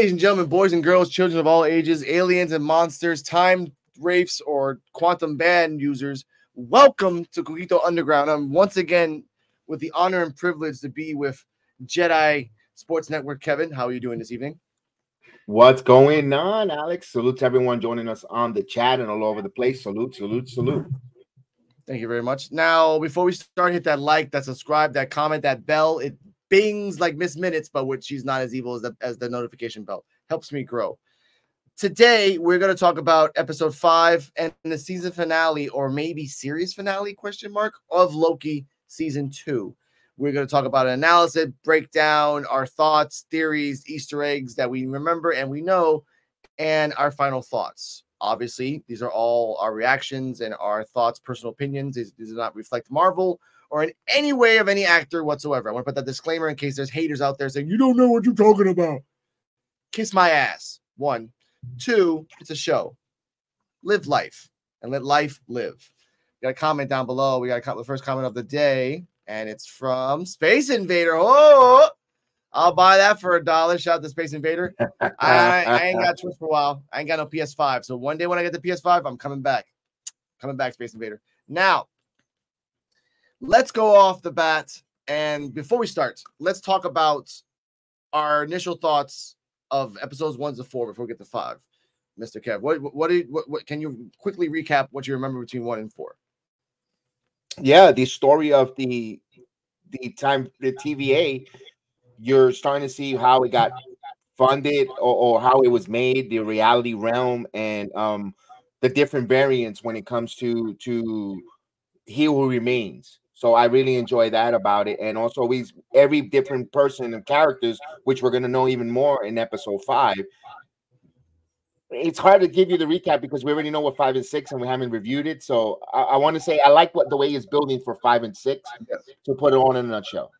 Ladies and gentlemen, boys and girls, children of all ages, aliens and monsters, time wraiths or quantum band users, welcome to Coquito Underground. I'm once again with the honor and privilege to be with Jedi Sports Network. Kevin, how are you doing this evening? What's going on, Alex? Salute to everyone joining us on the chat and all over the place. Salute, salute, salute. Thank you very much. Now, before we start, hit that like, that subscribe, that comment, that bell. It bings like Miss Minutes, but which she's not as evil as the, as the notification bell. Helps me grow. Today we're going to talk about episode five and the season finale, or maybe series finale question mark of Loki season two. We're going to talk about an analysis, breakdown, our thoughts, theories, Easter eggs that we remember and we know, and our final thoughts. Obviously, these are all our reactions and our thoughts, personal opinions. These, these do not reflect Marvel or in any way of any actor whatsoever. I want to put that disclaimer in case there's haters out there saying, you don't know what you're talking about. Kiss my ass. One. Two, it's a show. Live life and let life live. We got a comment down below. We got a, the first comment of the day, and it's from Space Invader. Oh, I'll buy that for a dollar. Shout out to Space Invader. I, I ain't got Twitch for a while. I ain't got no PS5. So one day when I get the PS5, I'm coming back. Coming back, Space Invader. Now, let's go off the bat. And before we start, let's talk about our initial thoughts of episodes one to four before we get to five. Mr. Kev, what what, did, what, what can you quickly recap what you remember between one and four? Yeah, the story of the the time the TVA, you're starting to see how it got funded or, or how it was made, the reality realm, and um the different variants when it comes to to He Who Remains. So I really enjoy that about it, and also we every different person and characters, which we're gonna know even more in episode five. It's hard to give you the recap because we already know what five and six, and we haven't reviewed it. So I, I want to say I like what the way it's building for five and six to put it on in a nutshell.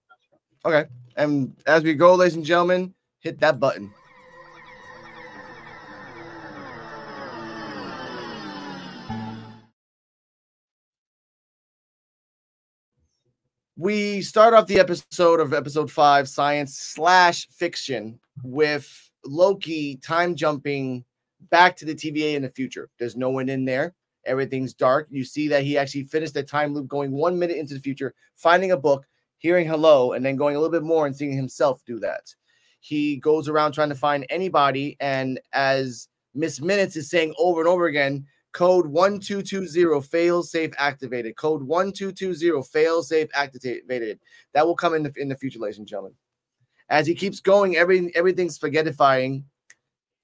Okay, and as we go, ladies and gentlemen, hit that button. We start off the episode of episode five, science slash fiction, with Loki time jumping back to the TVA in the future. There's no one in there. Everything's dark. You see that he actually finished the time loop going one minute into the future, finding a book, hearing hello, and then going a little bit more and seeing himself do that. He goes around trying to find anybody. And as Miss Minutes is saying over and over again, Code 1220 fail safe activated. Code 1220 fail safe activated. That will come in the in the future, ladies and gentlemen. As he keeps going, every everything's spaghettifying.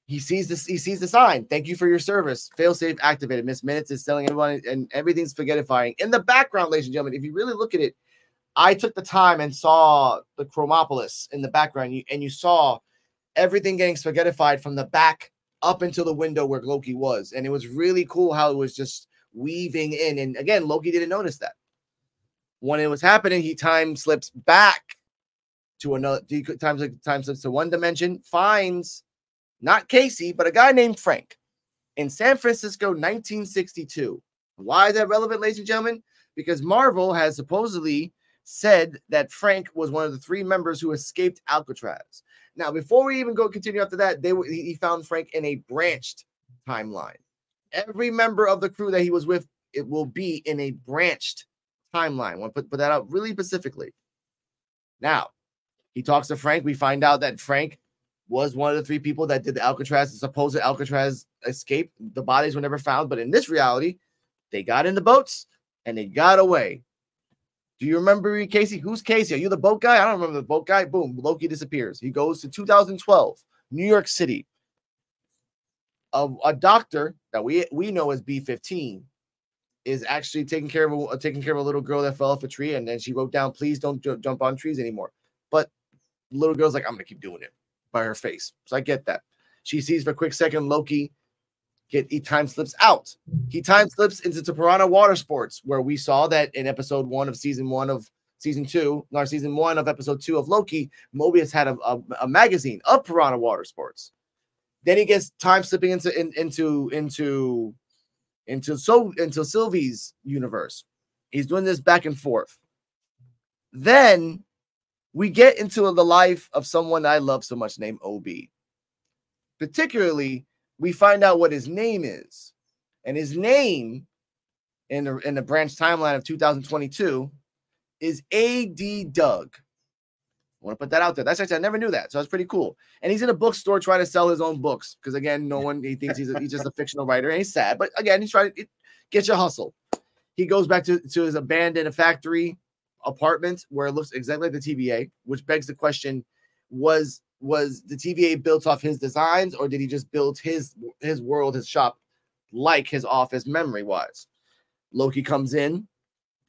He sees this, he sees the sign. Thank you for your service. Fail safe activated. Miss Minutes is telling everyone, and everything's spaghettifying. In the background, ladies and gentlemen, if you really look at it, I took the time and saw the Chromopolis in the background, and you saw everything getting spaghettified from the back up into the window where Loki was. And it was really cool how it was just weaving in. And again, Loki didn't notice that. When it was happening, he time slips back to another time, time slips to one dimension, finds not Casey, but a guy named Frank in San Francisco, 1962. Why is that relevant, ladies and gentlemen? Because Marvel has supposedly said that Frank was one of the three members who escaped Alcatraz. Now, before we even go continue after that, they he found Frank in a branched timeline. Every member of the crew that he was with, it will be in a branched timeline. Want to put, put that out really specifically. Now, he talks to Frank. We find out that Frank was one of the three people that did the Alcatraz, the supposed Alcatraz escape. The bodies were never found, but in this reality, they got in the boats and they got away. Do you remember Casey? Who's Casey? Are you the boat guy? I don't remember the boat guy. Boom, Loki disappears. He goes to 2012, New York City. A, a doctor that we we know as B15 is actually taking care of a, uh, taking care of a little girl that fell off a tree, and then she wrote down, "Please don't j- jump on trees anymore." But little girl's like, "I'm gonna keep doing it" by her face. So I get that. She sees for a quick second Loki get he time slips out. He time slips into Piranha Water Sports, where we saw that in episode one of season one of season two, or season one of episode two of Loki, Mobius had a, a, a magazine of Piranha Water Sports. Then he gets time slipping into in, into into into so into Sylvie's universe. He's doing this back and forth. Then we get into the life of someone I love so much named OB. Particularly, we find out what his name is. And his name in the in the branch timeline of 2022 is AD Doug. I want to put that out there. That's actually I never knew that, so that's pretty cool. And he's in a bookstore trying to sell his own books because again, no one he thinks he's a, he's just a fictional writer, and he's sad. But again, he's trying to get your hustle. He goes back to, to his abandoned factory apartment where it looks exactly like the TVA, which begs the question: Was was the TVA built off his designs, or did he just build his his world, his shop, like his office memory wise? Loki comes in,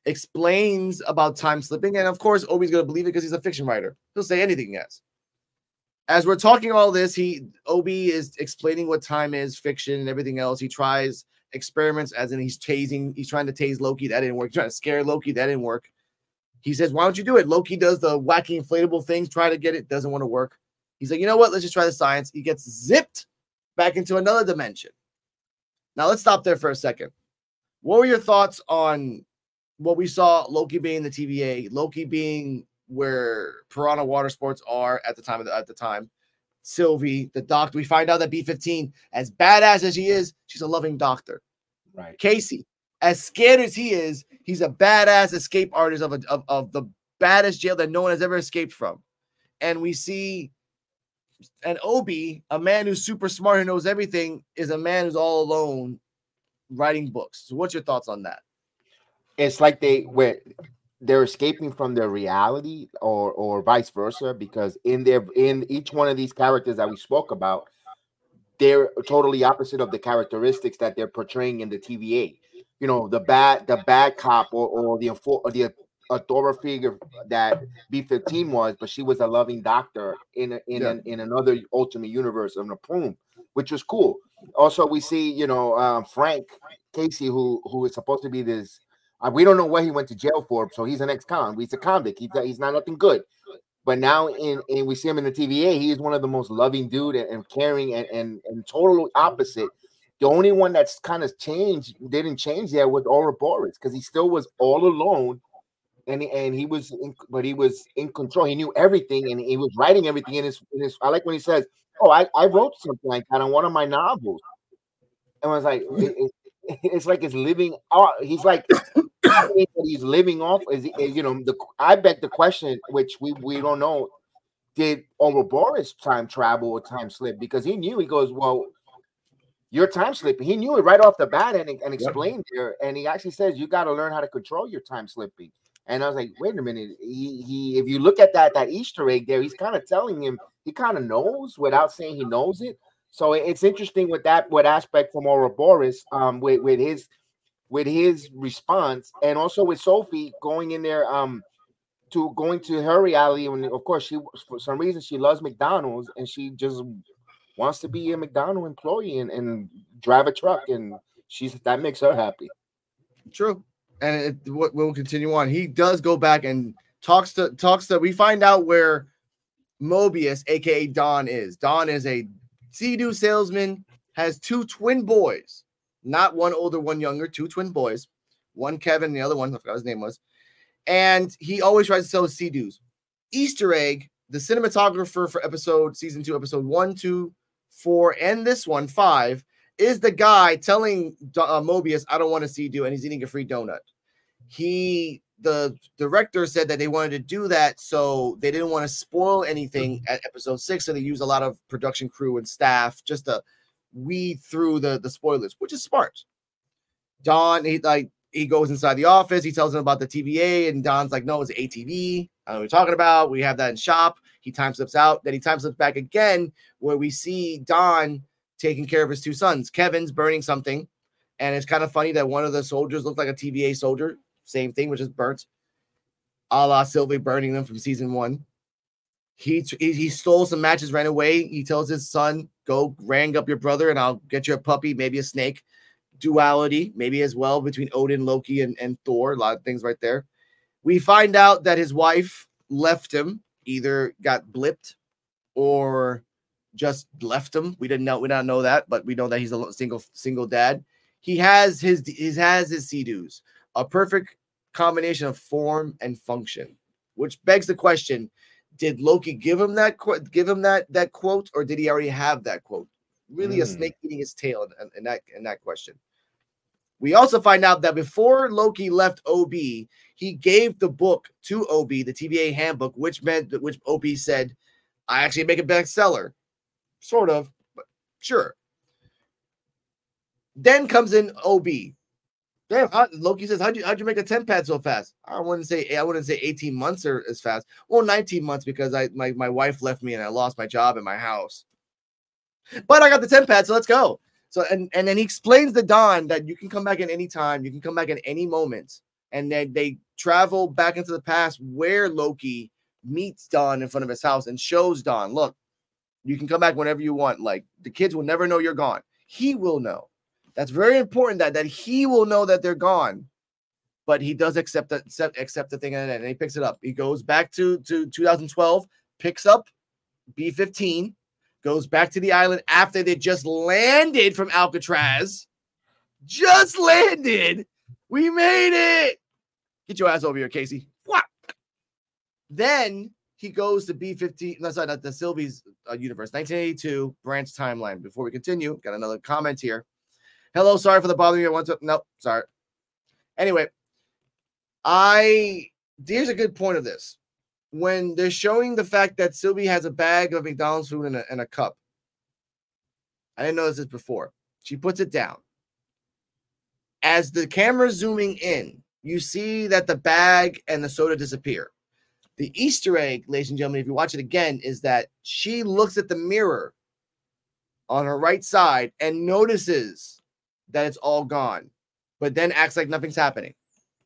explains about time slipping, and of course, Obi's gonna believe it because he's a fiction writer. He'll say anything yes. As we're talking all this, he Obi is explaining what time is, fiction, and everything else. He tries experiments, as in he's tasing, he's trying to tase Loki, that didn't work. He's trying to scare Loki, that didn't work. He says, Why don't you do it? Loki does the wacky inflatable things, try to get it, doesn't want to work. He's like, You know what? Let's just try the science. He gets zipped back into another dimension. Now, let's stop there for a second. What were your thoughts on what we saw Loki being the TVA, Loki being where Piranha Water Sports are at the time of the, at the time. Sylvie, the doctor. We find out that B15, as badass as she is, she's a loving doctor. Right. Casey, as scared as he is, he's a badass escape artist of, a, of, of the baddest jail that no one has ever escaped from. And we see an Obi, a man who's super smart, who knows everything, is a man who's all alone writing books. So, what's your thoughts on that? It's like they were they're escaping from their reality, or or vice versa, because in their in each one of these characters that we spoke about, they're totally opposite of the characteristics that they're portraying in the TVA. You know, the bad the bad cop or, or the or the authority figure that B15 was, but she was a loving doctor in a, in yeah. an, in another ultimate universe of N'Prung, which was cool. Also, we see you know um, Frank Casey, who who is supposed to be this. Uh, we don't know what he went to jail for, so he's an ex-con. He's a convict. He's, he's not nothing good. But now, in, in we see him in the TVA. He is one of the most loving dude and, and caring and, and and totally opposite. The only one that's kind of changed, didn't change there was Ouroboros because he still was all alone and and he was in, but he was in control. He knew everything, and he was writing everything in his in his. I like when he says, "Oh, I, I wrote something like that on one of my novels," and I was like, it, it, "It's like it's living." Uh, he's like, he's living off. Is, is you know the? I bet the question, which we we don't know, did Ouroboros time travel or time slip? Because he knew. He goes, "Well." You're time slipping. He knew it right off the bat and, and explained yep. there. And he actually says you got to learn how to control your time slipping. And I was like, wait a minute. He, he if you look at that that Easter egg there, he's kind of telling him he kind of knows without saying he knows it. So it's interesting with that what aspect from Ouroboros, um, with, with his with his response, and also with Sophie going in there, um, to going to her reality. And of course, she for some reason she loves McDonald's and she just wants to be a McDonald employee and, and drive a truck, and she's that makes her happy. True and it will continue on. He does go back and talks to talks to. We find out where Mobius, aka Don, is. Don is a Sea-Doo salesman, has two twin boys, not one older, one younger, two twin boys. One Kevin, the other one, I forgot his name was. And he always tries to sell Sea-Doos. Easter egg, the cinematographer for episode season two, episode one, two, four, and this one, five, is the guy telling uh, Mobius, I don't want to see you, and he's eating a free donut. He, the director said that they wanted to do that so they didn't want to spoil anything at episode six. So they used a lot of production crew and staff just to weed through the, the spoilers, which is smart. Don, he like, he goes inside the office. He tells him about the TVA, and Don's like, "No, it's ATV. I know what you're talking about. We have that in shop." He time slips out. Then he time slips back again, where we see Don taking care of his two sons. Kevin's burning something, and it's kind of funny that one of the soldiers looked like a TVA soldier. Same thing, which is burnt, a la Sylvie burning them from season one. He, he stole some matches, ran away. He tells his son, "Go rang up your brother, and I'll get you a puppy, maybe a snake." Duality, maybe as well between Odin, Loki, and, and Thor. A lot of things right there. We find out that his wife left him, either got blipped or just left him. We didn't know we don't know that, but we know that he's a single single dad. He has his he has his Sea-Doos, a perfect combination of form and function, which begs the question: Did Loki give him that give him that that quote, or did he already have that quote? really a Mm. snake eating its tail in, in that in that question. We also find out that before Loki left OB, he gave the book to OB, the TVA handbook, which meant that which OB said, "I actually make a bestseller," sort of, but sure. Then comes in OB. Damn, how, Loki says, "How'd you how'd you make a temp pad so fast?" I wouldn't say I wouldn't say eighteen months or as fast. Well, nineteen months because I my my wife left me and I lost my job and my house. But I got the temp pad, so let's go. So and and then he explains to Don that you can come back at any time, you can come back at any moment, and then they travel back into the past where Loki meets Don in front of his house and shows Don, look, you can come back whenever you want. Like the kids will never know you're gone. He will know. That's very important that that he will know that they're gone. But he does accept that accept, accept the thing and he picks it up. He goes back to to 2012, picks up B15, goes back to the island after they just landed from Alcatraz. Just landed. We made it. Get your ass over here, Casey. What? Then he goes to B15. No, sorry, not the Sylvie's uh, universe, 1982 branch timeline. Before we continue, got another comment here. Hello, sorry for the bothering you. Once, nope, sorry. Anyway, I here's a good point of this. When they're showing the fact that Sylvie has a bag of McDonald's food and a, and a cup, I didn't notice this before. She puts it down. As the camera zooming in, you see that the bag and the soda disappear. The Easter egg, ladies and gentlemen, if you watch it again, is that she looks at the mirror on her right side and notices that it's all gone, but then acts like nothing's happening.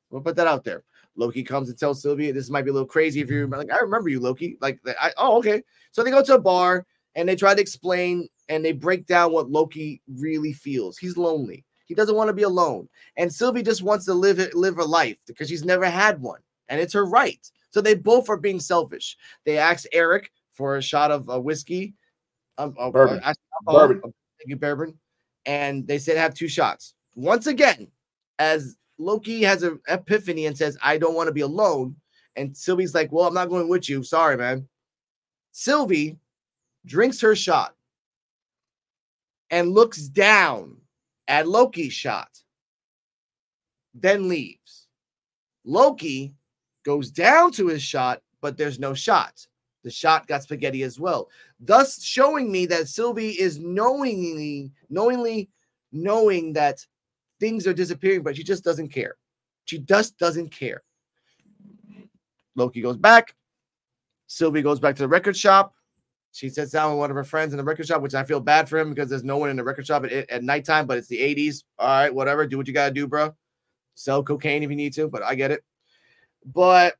We'll put that out there. Loki comes and tells Sylvia, "This might be a little crazy if you remember." Like, I remember you, Loki. Like, I oh okay. So they go to a bar and they try to explain and they break down what Loki really feels. He's lonely. He doesn't want to be alone, and Sylvie just wants to live live a life because she's never had one, and it's her right. So they both are being selfish. They ask Eric for a shot of uh, whiskey, um, uh, Bourbon. uh, alcohol, Bourbon. uh, thank you, bourbon, and they said have two shots. Once again, as Loki has an epiphany and says, I don't want to be alone. And Sylvie's like, Well, I'm not going with you. Sorry, man. Sylvie drinks her shot and looks down at Loki's shot, then leaves. Loki goes down to his shot, but there's no shot. The shot got spaghetti as well, thus showing me that Sylvie is knowingly, knowingly knowing that things are disappearing, but she just doesn't care. She just doesn't care. Loki goes back. Sylvie goes back to the record shop. She sits down with one of her friends in the record shop, which I feel bad for him because there's no one in the record shop at, at nighttime, but it's the 80s. All right, whatever. Do what you got to do, bro. Sell cocaine if you need to, but I get it. But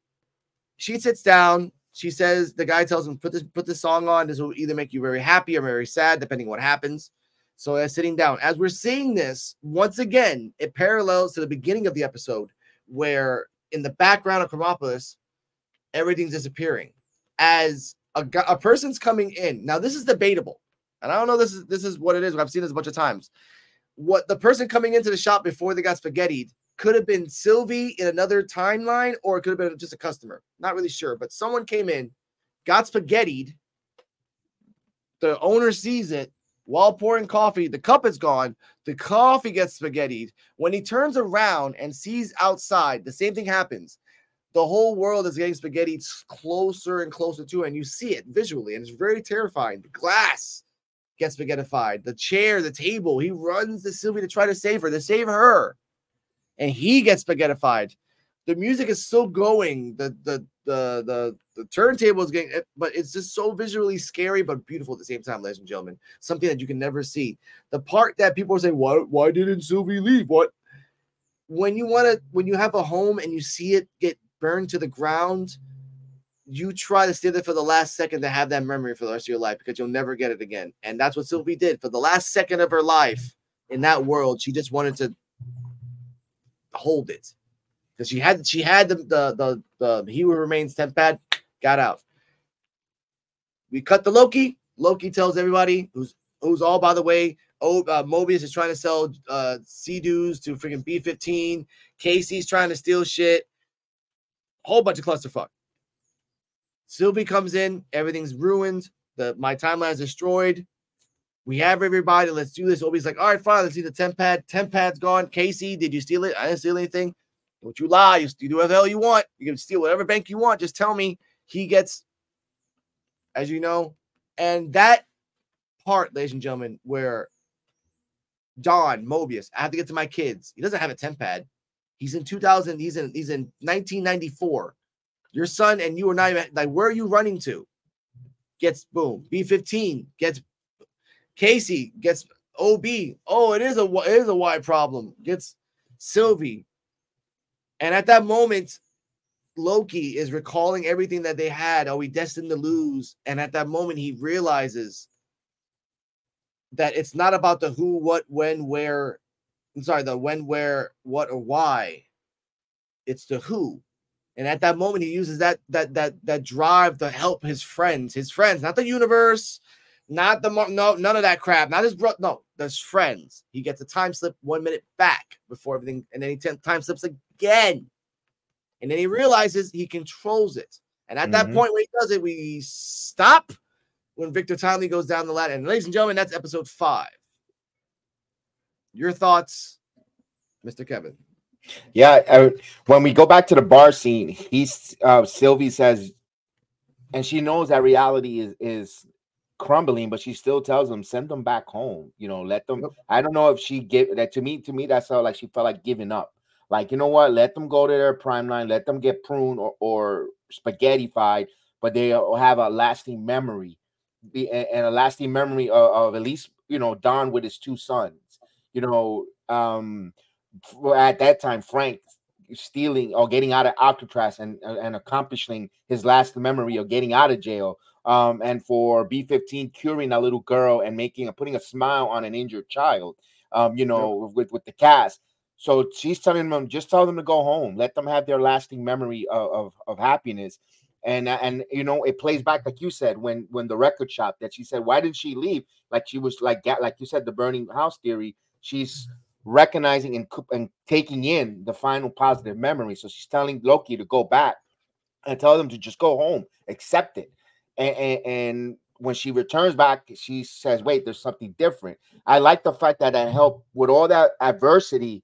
she sits down. She says the guy tells him, put this, put this song on. This will either make you very happy or very sad, depending what happens. So they're sitting down. As we're seeing this, once again, it parallels to the beginning of the episode where in the background of Chromopolis, everything's disappearing. As a, a person's coming in. Now, this is debatable. And I don't know this is this is what it is. I've seen this a bunch of times. What the person coming into the shop before they got spaghettied could have been Sylvie in another timeline, or it could have been just a customer. Not really sure, but someone came in, got spaghettied. The owner sees it while pouring coffee. The cup is gone. The coffee gets spaghettied. When he turns around and sees outside, the same thing happens. The whole world is getting spaghetti closer and closer to, and you see it visually, and it's very terrifying. The glass gets spaghettified. The chair, the table. He runs to Sylvie to try to save her, to save her, and he gets spaghettified. The music is still going. The the the the the turntable is getting, eh, but it's just so visually scary but beautiful at the same time, ladies and gentlemen. Something that you can never see. The part that people are saying, why why didn't Sylvie leave? What? When you want to, when you have a home and you see it get burned to the ground, you try to stay there for the last second to have that memory for the rest of your life because you'll never get it again. And that's what Sylvie did for the last second of her life in that world. She just wanted to hold it because she had she had the the the, the he who remains temp pad got out. We cut the Loki. Loki tells everybody who's who's all by the way. Oh, uh, Mobius is trying to sell uh Sea-Doos to freaking B15. Casey's trying to steal shit. Whole bunch of clusterfuck. Sylvie comes in, everything's ruined. The my timeline is destroyed. We have everybody. Let's do this. Obi's like, all right, fine. Let's see the temp pad. Temp pad's gone. Casey, did you steal it? I didn't steal anything. Don't you lie. You, do whatever the hell you want. You can steal whatever bank you want. Just tell me. He gets, as you know, and that part, ladies and gentlemen, where Don Mobius, I have to get to my kids. He doesn't have a temp pad. He's in 2000. He's in he's in 1994. Your son and you are not even like where are you running to? Gets boom. B15 gets Casey gets OB. Oh, it is a it is a Y problem. Gets Sylvie. And at that moment, Loki is recalling everything that they had. Are we destined to lose? And at that moment, he realizes that it's not about the who, what, when, where. I'm sorry, the when, where, what, or why. It's the who. And at that moment, he uses that that that that drive to help his friends, his friends, not the universe, not the no, none of that crap, not his bro, no, his friends. He gets a time slip one minute back before everything, and then he t- time slips again, and then he realizes he controls it. And at mm-hmm. that point, when he does it, we stop when Victor Timely goes down the ladder. And ladies and gentlemen, that's episode five. Your thoughts, Mr. Kevin? Yeah, uh, when we go back to the bar scene, he's uh, Sylvie says, and she knows that reality is is crumbling, but she still tells them send them back home. You know, let them. Yep. I don't know if she give that to me. To me, that's how like she felt like giving up. Like you know what, let them go to their prime line, let them get pruned or, or spaghettified, but they have a lasting memory and a lasting memory of, of, at least you know Don with his two sons. You know, um, at that time Frank stealing or getting out of Alcatraz and and accomplishing his last memory of getting out of jail. Um, and for B15 curing a little girl and making a putting a smile on an injured child. Um, you know, yeah. with with the cast. So she's telling them, just tell them to go home. Let them have their lasting memory of, of, of happiness and and you know it plays back like you said when when the record shop that she said why did she leave like she was like like you said the burning house theory she's recognizing and, and taking in the final positive memory so she's telling loki to go back and tell them to just go home accept it and, and, and when she returns back she says wait there's something different i like the fact that it helped with all that adversity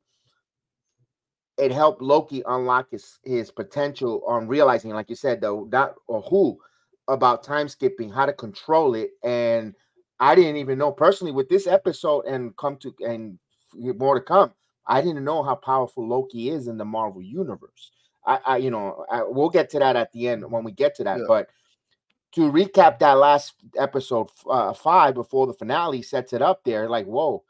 it helped Loki unlock his his potential on realizing, like you said, though, not or who about time skipping, how to control it. And I didn't even know personally with this episode and come to and more to come. I didn't know how powerful Loki is in the Marvel universe. I, I you know, I, we'll get to that at the end when we get to that. Yeah. But to recap that last episode uh, five before the finale sets it up there, like whoa,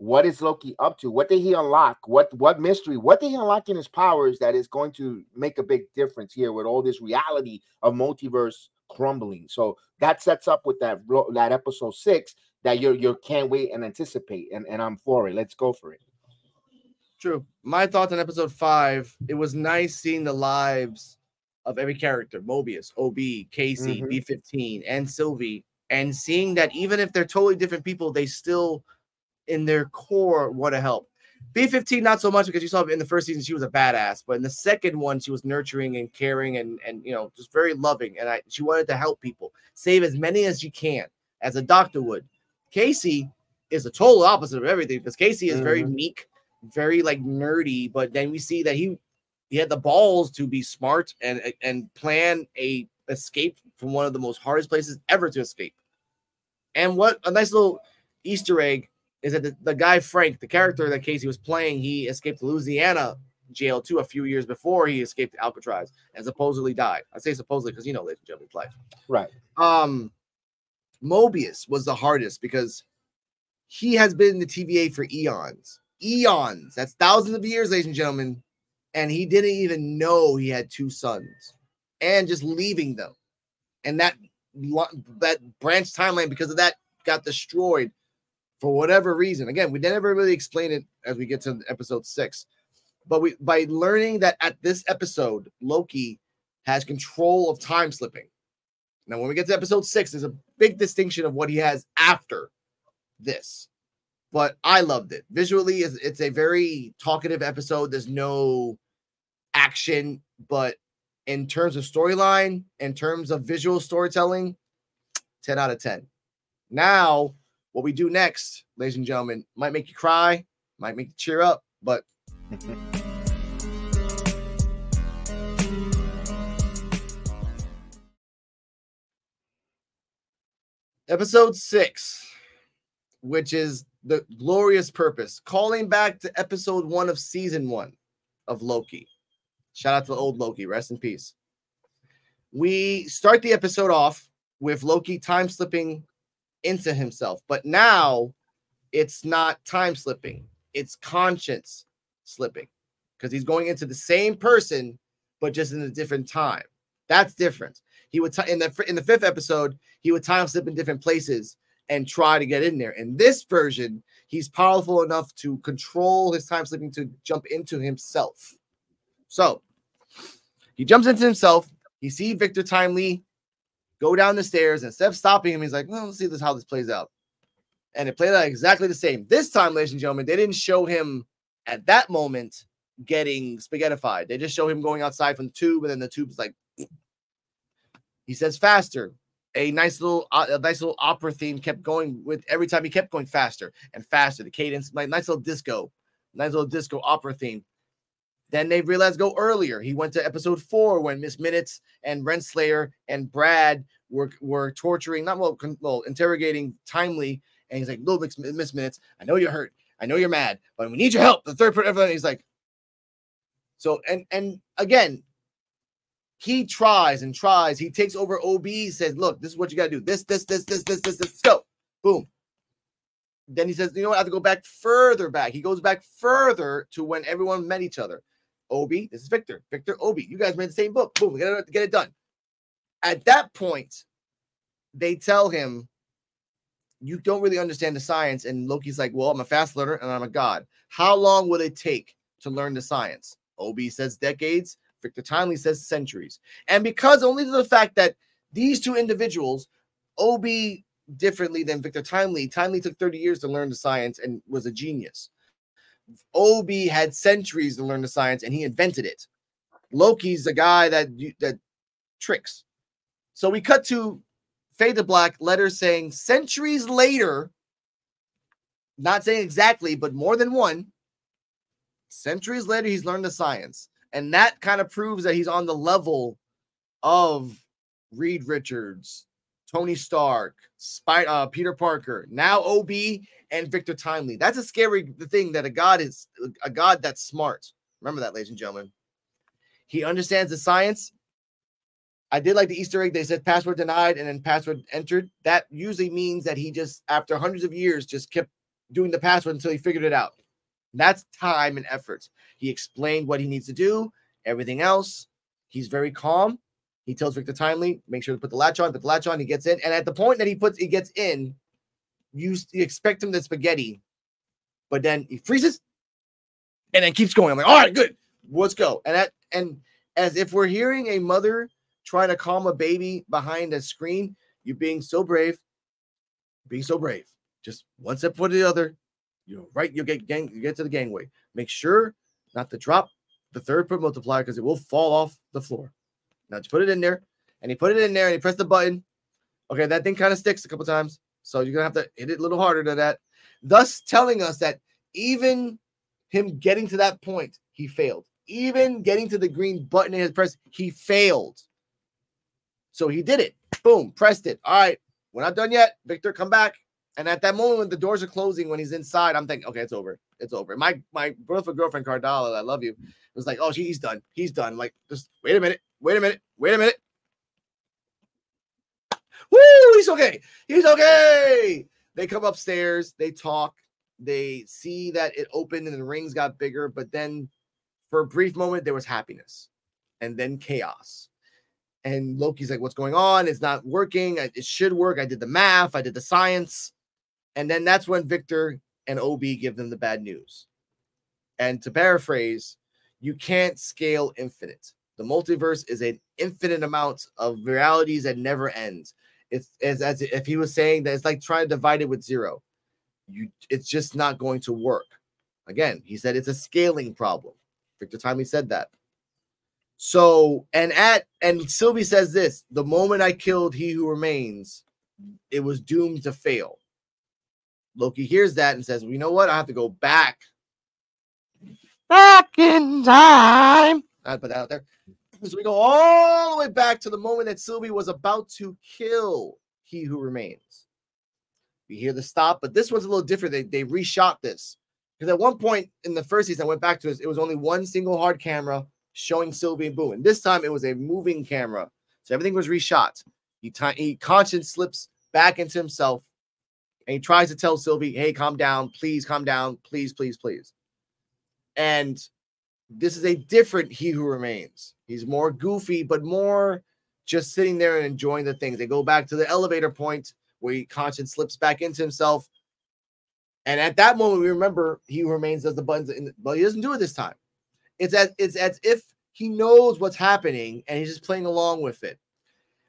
what is Loki up to? What did he unlock? What what mystery? What did he unlock in his powers that is going to make a big difference here with all this reality of multiverse crumbling? So that sets up with that that episode six that you you can't wait and anticipate, and and I'm for it. Let's go for it. True. My thoughts on episode five. It was nice seeing the lives of every character: Mobius, OB, Casey, mm-hmm. B15, and Sylvie, and seeing that even if they're totally different people, they still in their core want to help. B15 not so much because you saw in the first season she was a badass, but in the second one she was nurturing and caring and and you know just very loving and I she wanted to help people, save as many as she can as a doctor would. Casey is the total opposite of everything because Casey is mm-hmm. very meek, very like nerdy, but then we see that he he had the balls to be smart and and plan a escape from one of the most hardest places ever to escape. And what a nice little Easter egg is that the, the guy Frank, the character that Casey was playing, he escaped Louisiana jail too a few years before he escaped Alcatraz and supposedly died. I say supposedly because you know, ladies and gentlemen, life. Right. Um, Mobius was the hardest because he has been in the TVA for eons, eons. That's thousands of years, ladies and gentlemen, and he didn't even know he had two sons, and just leaving them, and that that branch timeline because of that got destroyed for whatever reason. Again, we never really explain it as we get to episode six, but we by learning that at this episode, Loki has control of time slipping. Now, when we get to episode six, there's a big distinction of what he has after this. But I loved it. Visually, it's a very talkative episode. There's no action, but in terms of storyline, in terms of visual storytelling, 10 out of 10. Now What we do next, ladies and gentlemen, might make you cry, might make you cheer up, but episode six, which is the glorious purpose, calling back to episode one of season one of Loki. Shout out to the old Loki, rest in peace. We start the episode off with Loki time slipping into himself, but now it's not time slipping, it's conscience slipping because he's going into the same person, but just in a different time. That's different. He would t- in the in the fifth episode, he would time slip in different places and try to get in there. In this version, he's powerful enough to control his time slipping to jump into himself. So he jumps into himself. He sees Victor Timely go down the stairs, instead of stopping him, he's like, "Well, let's see this how this plays out." And it played out exactly the same. This time, ladies and gentlemen, they didn't show him at that moment getting spaghettified. They just show him going outside from the tube, and then the tube's like he says faster. A nice little, uh, a nice little opera theme kept going with every time he kept going faster and faster. The cadence, like nice little disco, nice little disco opera theme. Then they realized go earlier. He went to episode four when Miss Minutes and Renslayer and Brad were were torturing, not well, well interrogating Timely. And he's like, "Little Miss, Miss Minutes, I know you're hurt. I know you're mad, but we need your help." The third part he's like, so and and again, he tries and tries. He takes over OB, says, Look, this is what you got to do. This, this, this, this, this, this, this, go. Boom. Then he says, You know what? I have to go back further back. He goes back further to when everyone met each other. Obi, this is Victor. Victor, Obi. You guys read the same book. Boom, got to get it done. At that point, they tell him, You don't really understand the science. And Loki's like, Well, I'm a fast learner and I'm a god. How long will it take to learn the science? Obi says decades. Victor Timely says centuries. And because only to the fact that these two individuals, OB differently than Victor Timely, Timely took 30 years to learn the science and was a genius. OB had centuries to learn the science and he invented it. Loki's the guy that that tricks. So we cut to fade to black letter saying centuries later, not saying exactly, but more than one. Centuries later, he's learned the science. And that kind of proves that he's on the level of Reed Richards, Tony Stark, Spy, uh, Peter Parker, now OB and Victor Timely. That's a scary thing that a god is a god that's smart. Remember that, ladies and gentlemen. He understands the science. I did like the Easter egg. They said password denied and then password entered. That usually means that he just, after hundreds of years, just kept doing the password until he figured it out. That's time and effort. He explained what he needs to do. Everything else, he's very calm. He tells Victor Timely, make sure to put the latch on, put the latch on. He gets in, and at the point that he puts, he gets in, you, you expect him to spaghetti, but then he freezes, and then keeps going. I'm like, all right, good, let's go. And that, and as if we're hearing a mother trying to calm a baby behind a screen, you're being so brave, being so brave. Just one step for the other, you know, right, you'll get gang, you get to the gangway. Make sure not to drop the throughput multiplier because it will fall off the floor. Now just put it in there, and he put it in there, and he pressed the button. Okay, that thing kind of sticks a couple times, so you're gonna have to hit it a little harder than that. Thus, telling us that even him getting to that point, he failed. Even getting to the green button in his press, he failed. So he did it. Boom, pressed it. All right, we're not done yet. Victor, come back. And at that moment when the doors are closing, when he's inside, I'm thinking, okay, it's over. It's over. My my girlfriend, girlfriend Cardala, I love you, was like, oh, he's done. He's done. Like, just wait a minute, wait a minute, wait a minute. Woo, he's okay. He's okay. They come upstairs, they talk, they see that it opened and the rings got bigger, but then for a brief moment, there was happiness and then chaos. And Loki's like, What's going on? It's not working. It should work. I did the math, I did the science. And then that's when Victor and OB give them the bad news. And to paraphrase, you can't scale infinite. The multiverse is an infinite amount of realities that never ends. It's as, as if he was saying that it's like trying to divide it with zero. You, it's just not going to work. Again, he said it's a scaling problem. Victor Timely said that. So, and at and Sylvie says this: the moment I killed he who remains, it was doomed to fail. Loki hears that and says, well, "You know what? I have to go back, back in time." I put that out there. So we go all the way back to the moment that Sylvie was about to kill He Who Remains. We hear the stop, but this one's a little different. They they reshot this because at one point in the first season, I went back to it. It was only one single hard camera showing Sylvie and Boo, and this time it was a moving camera, so everything was reshot. He t- he conscience slips back into himself, and he tries to tell Sylvie, "Hey, calm down, please, calm down, please, please, please." And this is a different He Who Remains. He's more goofy, but more just sitting there and enjoying the things. They go back to the elevator point where he conscience slips back into himself. And at that moment, we remember he who remains does the buttons, in, but he doesn't do it this time. It's as it's as if he knows what's happening and he's just playing along with it.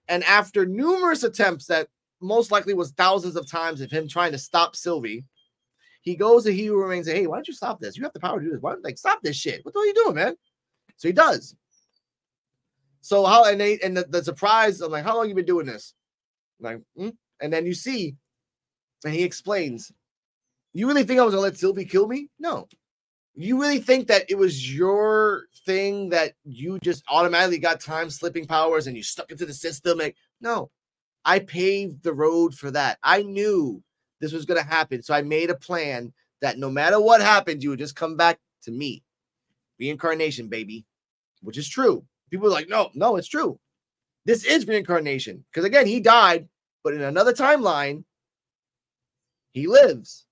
And after numerous attempts that most likely was thousands of times of him trying to stop Sylvie, he goes to he who remains and hey, why don't you stop this? You have the power to do this. Why don't like stop this shit? What the hell are you doing, man? So he does. So how and they and the, the surprise, I'm like, how long you been doing this? Like, hmm? and then you see, and he explains, you really think I was gonna let Sylvie kill me? No. You really think that it was your thing that you just automatically got time slipping powers and you stuck into the system? Like, no, I paved the road for that. I knew this was gonna happen. So I made a plan that no matter what happened, you would just come back to me. Reincarnation, baby, which is true. People are like, no, no, it's true. This is reincarnation. Because again, he died, but in another timeline, he lives.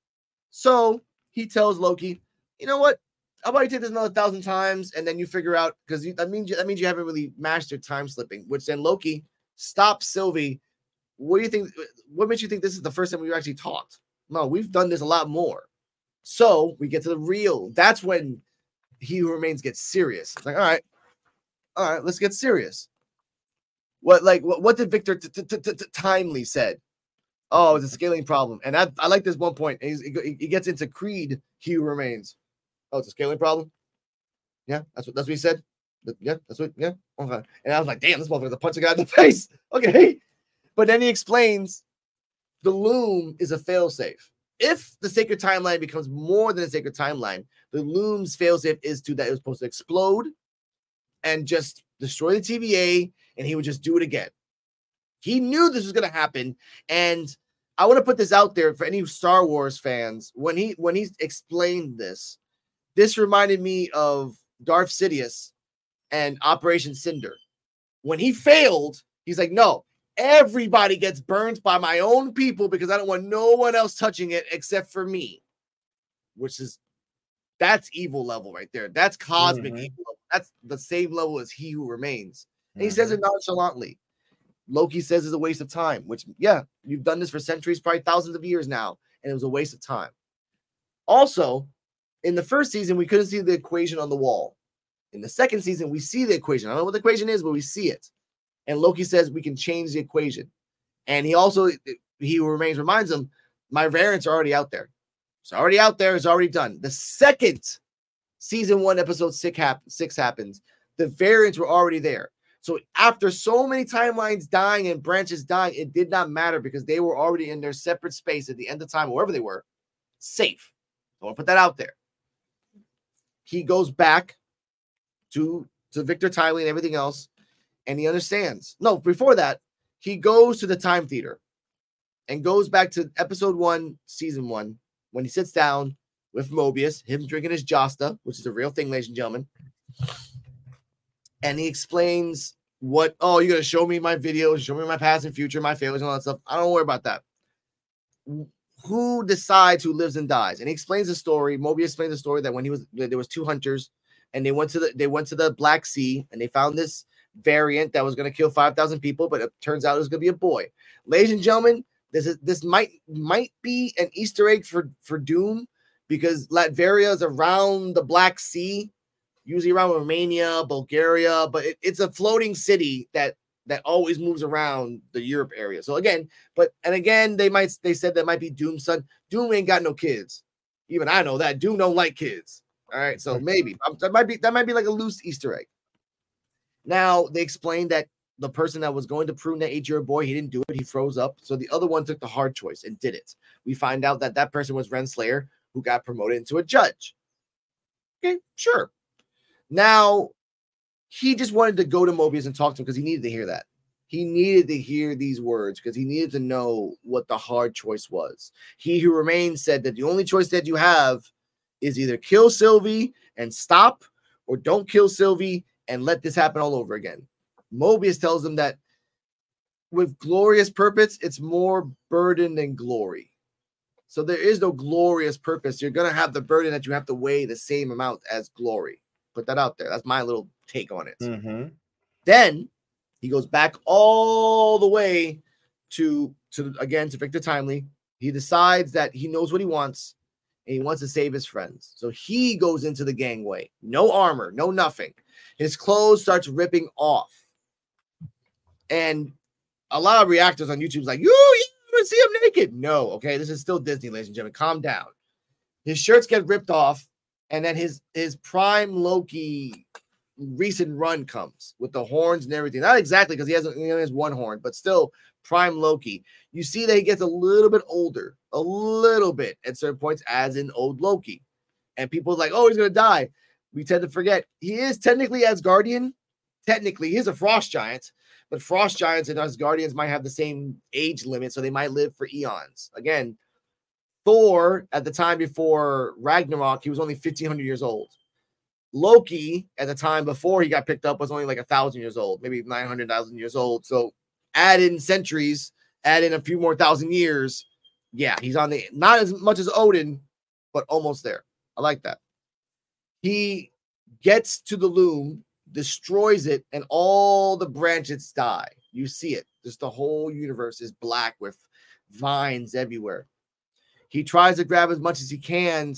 So he tells Loki, you know what? How about you take this another thousand times and then you figure out because that means that means you haven't really mastered time slipping, which then Loki stops Sylvie. What do you think? What makes you think this is the first time we've actually talked? No, we've done this a lot more. So we get to the real. That's when he who remains gets serious. It's like, all right, all right, let's get serious. What like what, what did Victor Timely said? Oh, it's a scaling problem, and I, I like this one point. He, he gets into Creed. He who remains. Oh, it's a scaling problem. Yeah, that's what that's what he said. Yeah, that's what. Yeah, okay. And I was like, damn, this motherfucker's a punch a guy in the face. Okay, but then he explains the loom is a failsafe. If the sacred timeline becomes more than a sacred timeline, the loom's failsafe is to that it was supposed to explode and just destroy the TVA and he would just do it again. He knew this was going to happen and I want to put this out there for any Star Wars fans. When he when he explained this, this reminded me of Darth Sidious and Operation Cinder. When he failed, he's like, "No, everybody gets burned by my own people because I don't want no one else touching it except for me." Which is that's evil level right there. That's cosmic mm-hmm. evil. That's the same level as he who remains. And he says it mm-hmm. nonchalantly. Loki says it's a waste of time, which, yeah, you've done this for centuries, probably thousands of years now, and it was a waste of time. Also, in the first season, we couldn't see the equation on the wall. In the second season, we see the equation. I don't know what the equation is, but we see it. And Loki says we can change the equation. And he also, he remains, reminds him, my variants are already out there. It's already out there. It's already done. The second season one, episode six, hap- six happens, the variants were already there. So after so many timelines dying and branches dying, it did not matter because they were already in their separate space at the end of time, wherever they were, safe. I want to put that out there. He goes back to to Victor Timely and everything else, and he understands. No, before that, he goes to the time theater and goes back to episode one, season one, when he sits down with Mobius, him drinking his Josta, which is a real thing, ladies and gentlemen. And he explains what oh you're gonna show me my videos show me my past and future my failures and all that stuff. I don't worry about that. Who decides who lives and dies? And he explains the story mobius explains the story that when he was there was two hunters and they went to the they went to the black sea and they found this variant that was going to kill 5000 people but it turns out it was going to be a boy ladies and gentlemen this is this might might be an easter egg for for doom because latveria is around the black sea usually around Romania, Bulgaria, but it, it's a floating city that that always moves around the Europe area. So again, but and again, they might they said that might be Doom son. Doom ain't got no kids. Even I know that Doom don't like kids. All right, so maybe um, that might be that might be like a loose Easter egg. Now they explained that the person that was going to prune that eight year old boy, he didn't do it. He froze up. So the other one took the hard choice and did it. We find out that that person was Renslayer, who got promoted into a judge. Okay, sure. Now, he just wanted to go to Mobius and talk to him because he needed to hear that. He needed to hear these words because he needed to know what the hard choice was. He who remains said that the only choice that you have is either kill Sylvie and stop, or don't kill Sylvie and let this happen all over again. Mobius tells him that with glorious purpose, it's more burden than glory. So there is no glorious purpose. You're going to have the burden that you have to weigh the same amount as glory. Put that out there. That's my little take on it. Mm-hmm. Then he goes back all the way to to again to Victor Timely. He decides that he knows what he wants and he wants to save his friends. So he goes into the gangway. No armor, no nothing. His clothes starts ripping off. And a lot of reactors on YouTube's like, you, you see him naked. No, okay. This is still Disney, ladies and gentlemen. Calm down. His shirts get ripped off, and then his his prime Loki recent run comes with the horns and everything. Not exactly because he has he only has one horn, but still prime Loki. You see that he gets a little bit older, a little bit at certain points, as in old Loki. And people like, oh, he's gonna die. We tend to forget he is technically Asgardian. Technically, he's a frost giant, but frost giants and Asgardians might have the same age limit, so they might live for eons. Again, Thor at the time before Ragnarok, he was only 1500 years old. Loki at the time before he got picked up was only like a thousand years old, maybe 900,000 years old. So add in centuries, add in a few more thousand years. Yeah, he's on the not as much as Odin, but almost there. I like that. He gets to the loom, destroys it, and all the branches die. You see it. Just the whole universe is black with vines everywhere. He tries to grab as much as he can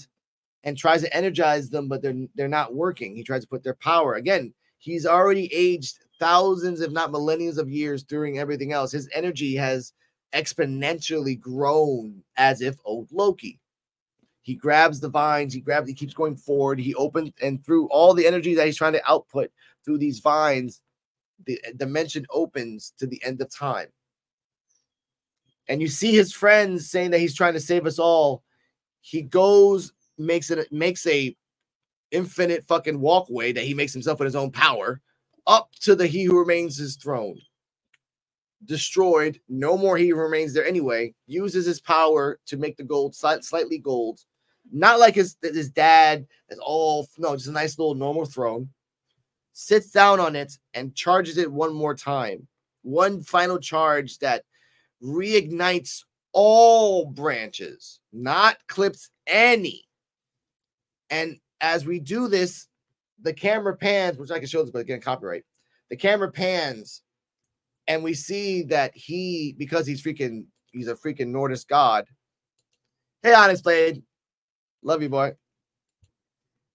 and tries to energize them, but they're they're not working. He tries to put their power again. He's already aged thousands, if not millennia of years during everything else. His energy has exponentially grown as if old Loki. He grabs the vines, he grabs, he keeps going forward. He opens and through all the energy that he's trying to output through these vines, the uh, dimension opens to the end of time. And you see his friends saying that he's trying to save us all. He goes makes it makes a infinite fucking walkway that he makes himself with his own power up to the he who remains his throne destroyed no more he remains there anyway uses his power to make the gold slightly gold not like his his dad is all no just a nice little normal throne sits down on it and charges it one more time one final charge that reignites all branches not clips any and as we do this, the camera pans, which I can show this, but again, copyright. The camera pans, and we see that he, because he's freaking, he's a freaking Nordic god. Hey, Honest Blade, love you, boy.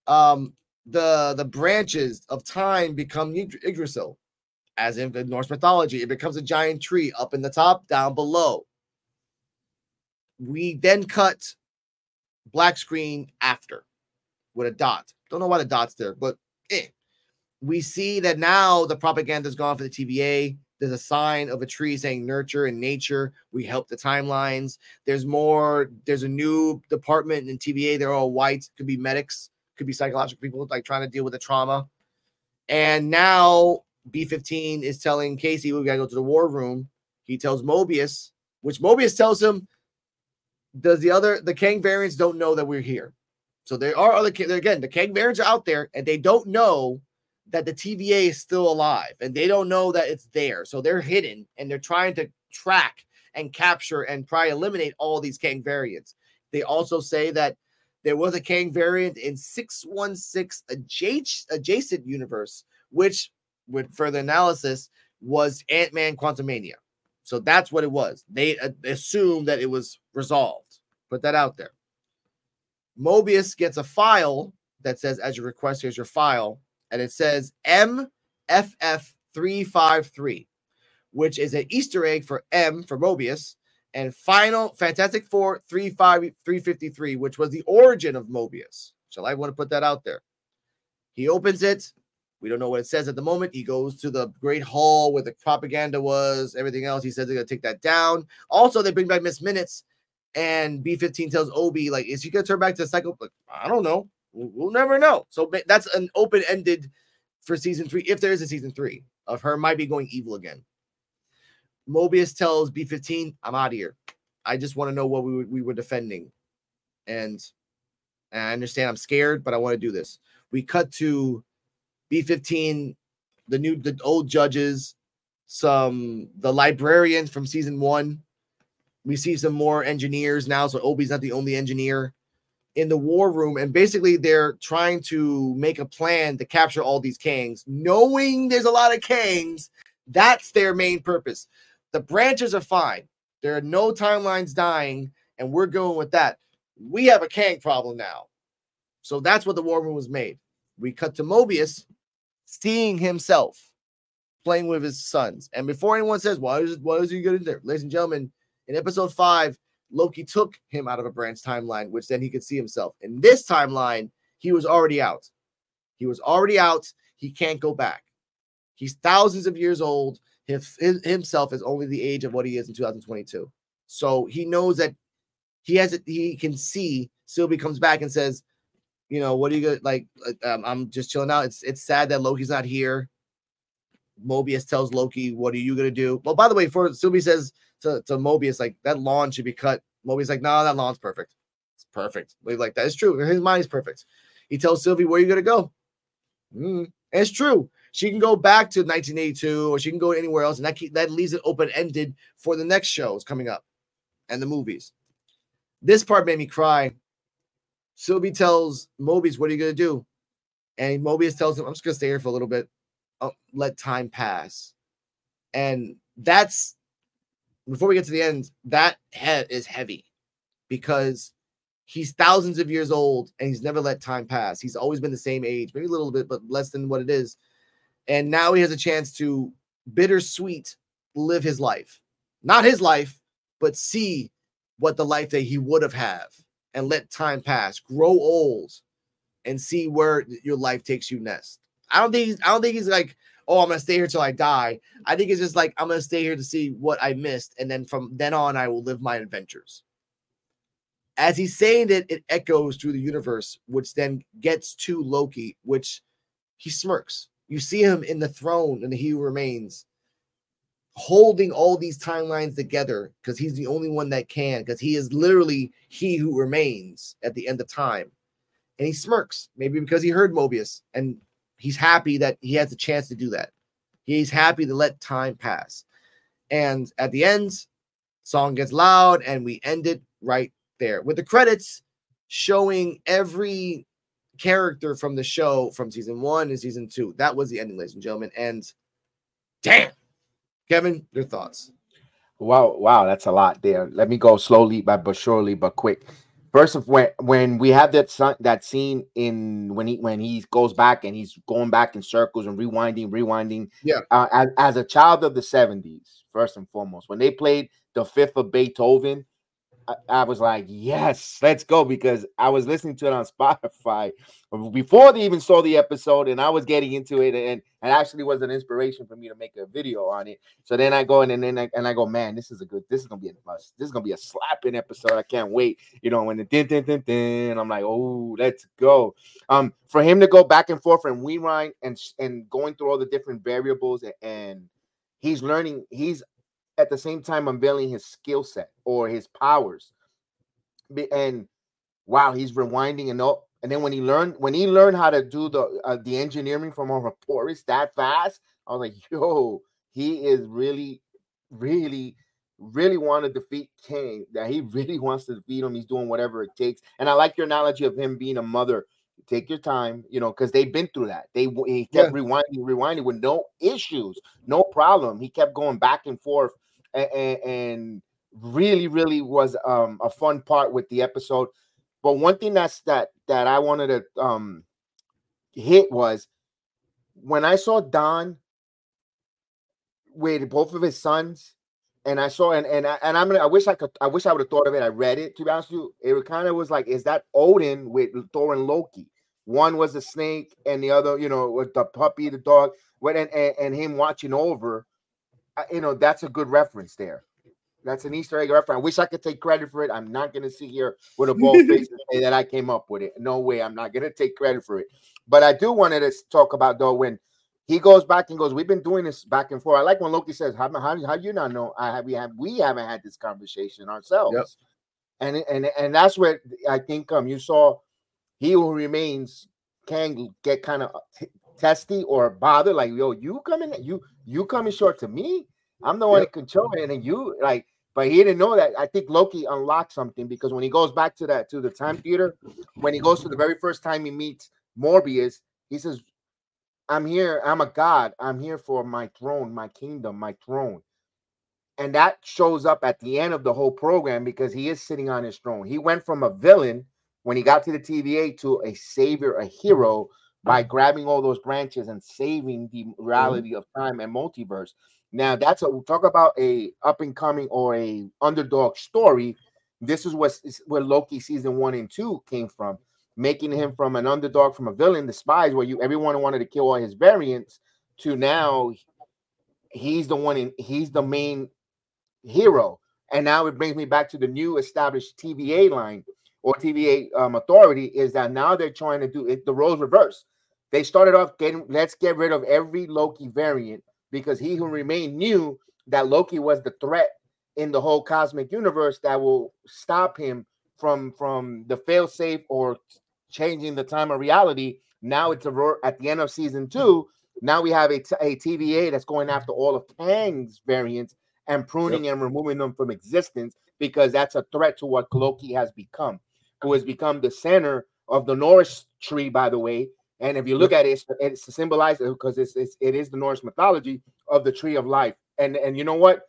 Um, the the branches of time become Yggdrasil, as in the Norse mythology. It becomes a giant tree up in the top, down below. We then cut black screen after with a dot. Don't know why the dot's there, but eh. We see that now the propaganda is gone for the TVA. There's a sign of a tree saying nurture and nature. We help the timelines. There's more. There's a new department in TVA. They're all whites. Could be medics. Could be psychological people like trying to deal with the trauma. And now B15 is telling Casey we gotta go to the war room. He tells Mobius, which Mobius tells him, does the other the Kang variants don't know that we're here. So there are other again, the Kang variants are out there and they don't know that the TVA is still alive and they don't know that it's there. So they're hidden and they're trying to track and capture and probably eliminate all these Kang variants. They also say that there was a Kang variant in 616 adjacent, adjacent universe, which with further analysis was Ant-Man Quantumania. So that's what it was. They uh, that it was resolved. Put that out there. Mobius gets a file that says, as your request, here's your file. And it says MFF353, which is an Easter egg for M for Mobius and final Fantastic Four 353, which was the origin of Mobius. Shall I want to put that out there? He opens it. We don't know what it says at the moment. He goes to the Great Hall where the propaganda was, everything else. He says they're gonna take that down. Also, they bring back Miss Minutes, and B15 tells Obi, like, is he gonna turn back to cycle? Like, I don't know. We'll, never know. So that's an open-ended for season three, if there is a season three of her might be going evil again. Mobius tells B15, I'm out of here. I just want to know what we, we were defending. And, and I understand I'm scared, but I want to do this. We cut to B15, the new, the old judges, some, the librarians from season one. We see some more engineers now. So Obi's not the only engineer in the war room. And basically, they're trying to make a plan to capture all these Kangs, knowing there's a lot of Kangs. That's their main purpose. The branches are fine. There are no timelines dying, and we're going with that. We have a Kang problem now. So that's what the war room was made. We cut to Mobius seeing himself playing with his sons. And before anyone says, why is, why is he getting there? Ladies and gentlemen, in episode five, Loki took him out of a branch timeline, which then he could see himself. In this timeline, he was already out. He was already out. He can't go back. He's thousands of years old. His, his, himself is only the age of what he is in 2022. So he knows that he has it. He can see Sylvie comes back and says, "You know what are you gonna like? Um, I'm just chilling out. It's it's sad that Loki's not here." Mobius tells Loki, "What are you gonna do?" Well, by the way, for Sylvie says to, to Mobius, like that lawn should be cut. Mobius like, no, that lawn's perfect. It's perfect. Like that is true. His mind is perfect. He tells Sylvie, where you gonna go? Mm, it's true. She can go back to 1982 or she can go anywhere else, and that keep, that leaves it open ended for the next shows coming up and the movies. This part made me cry. Sylvie tells Mobius, "What are you gonna do?" And Mobius tells him, "I'm just gonna stay here for a little bit. I'll let time pass." And that's before we get to the end, that head is heavy because he's thousands of years old and he's never let time pass. He's always been the same age, maybe a little bit, but less than what it is. And now he has a chance to bittersweet live his life, not his life, but see what the life that he would have have and let time pass, grow old, and see where your life takes you next. I don't think he's, I don't think he's like oh, I'm gonna stay here till I die. I think it's just like I'm gonna stay here to see what I missed, and then from then on, I will live my adventures. As he's saying it, it echoes through the universe, which then gets to Loki, which he smirks. You see him in the throne, and he remains holding all these timelines together because he's the only one that can, because he is literally he who remains at the end of time. And he smirks, maybe because he heard Mobius and he's happy that he has a chance to do that. He's happy to let time pass. And at the end, song gets loud and we end it right there with the credits showing every character from the show from season one and season two. That was the ending, ladies and gentlemen. And damn, Kevin, your thoughts. Wow, wow, that's a lot there. Let me go slowly, but surely, but quick. First of when when we have that son, that scene in when he when he goes back and he's going back in circles and rewinding, rewinding. Yeah. Uh, as, as a child of the seventies, first and foremost, when they played the fifth of Beethoven, I, I, was like, yes, let's go because I was listening to it on Spotify before they even saw the episode, and I was getting into it, and, and actually was an inspiration for me to make a video on it. So then I go in and then I, and I go, man, this is a good, this is gonna be a must, this is gonna be a slapping episode. I can't wait. You know, when the din din din din, I'm like, oh, let's go. Um, for him to go back and forth and rewind and and going through all the different variables and, and he's learning, he's at the same time unveiling his skill set or his powers. And wow, he's rewinding and up. And then when he learned when he learned how to do the uh, the engineering from Ouroboros that fast, I was like, yo, he is really, really, really want to defeat Kang. That he really wants to defeat him. He's doing whatever it takes. And I like your analogy of him being a mother. Take your time, you know, because they've been through that. They he kept yeah. rewinding, rewinding with no issues, no problem. He kept going back and forth and, and really, really was um, a fun part with the episode. But one thing that's that that I wanted to um, hit was when I saw Don with both of his sons, and I saw and and I, and I'm gonna I wish I could I wish I would have thought of it. I read it to be honest with you. It kind of was like, is that Odin with Thor and Loki? one was a snake and the other, you know, with the puppy, the dog, and, and, and him watching over, you know, that's a good reference there. That's an Easter egg reference. I wish I could take credit for it. I'm not gonna sit here with a bold face and say that I came up with it. No way. I'm not gonna take credit for it. But I do want to talk about though when he goes back and goes, "We've been doing this back and forth." I like when Loki says, "How how, how you not know? I have we have we haven't had this conversation ourselves." Yep. And and and that's where I think um you saw he who remains can get kind of testy or bothered, like yo, you coming you you coming short to me. I'm the one yep. that control it, and you like but he didn't know that. I think Loki unlocked something because when he goes back to that to the time theater, when he goes to the very first time he meets Morbius, he says, "I'm here. I'm a god. I'm here for my throne, my kingdom, my throne." And that shows up at the end of the whole program because he is sitting on his throne. He went from a villain when he got to the TVA to a savior, a hero by grabbing all those branches and saving the mm-hmm. reality of time and multiverse. Now that's a talk about a up and coming or a underdog story. This is what where Loki season one and two came from, making him from an underdog, from a villain, the spies, where you everyone wanted to kill all his variants, to now he's the one in he's the main hero. And now it brings me back to the new established TVA line or TVA um, authority is that now they're trying to do it the roles reverse. They started off getting let's get rid of every Loki variant because he who remained knew that Loki was the threat in the whole cosmic universe that will stop him from from the failsafe or changing the time of reality. Now it's a, at the end of season two. Now we have a, t- a TVA that's going after all of Kang's variants and pruning yep. and removing them from existence because that's a threat to what Loki has become, who has become the center of the Norse tree, by the way, and if you look at it, it's, it's symbolized because it's, it's it is the Norse mythology of the tree of life. And and you know what?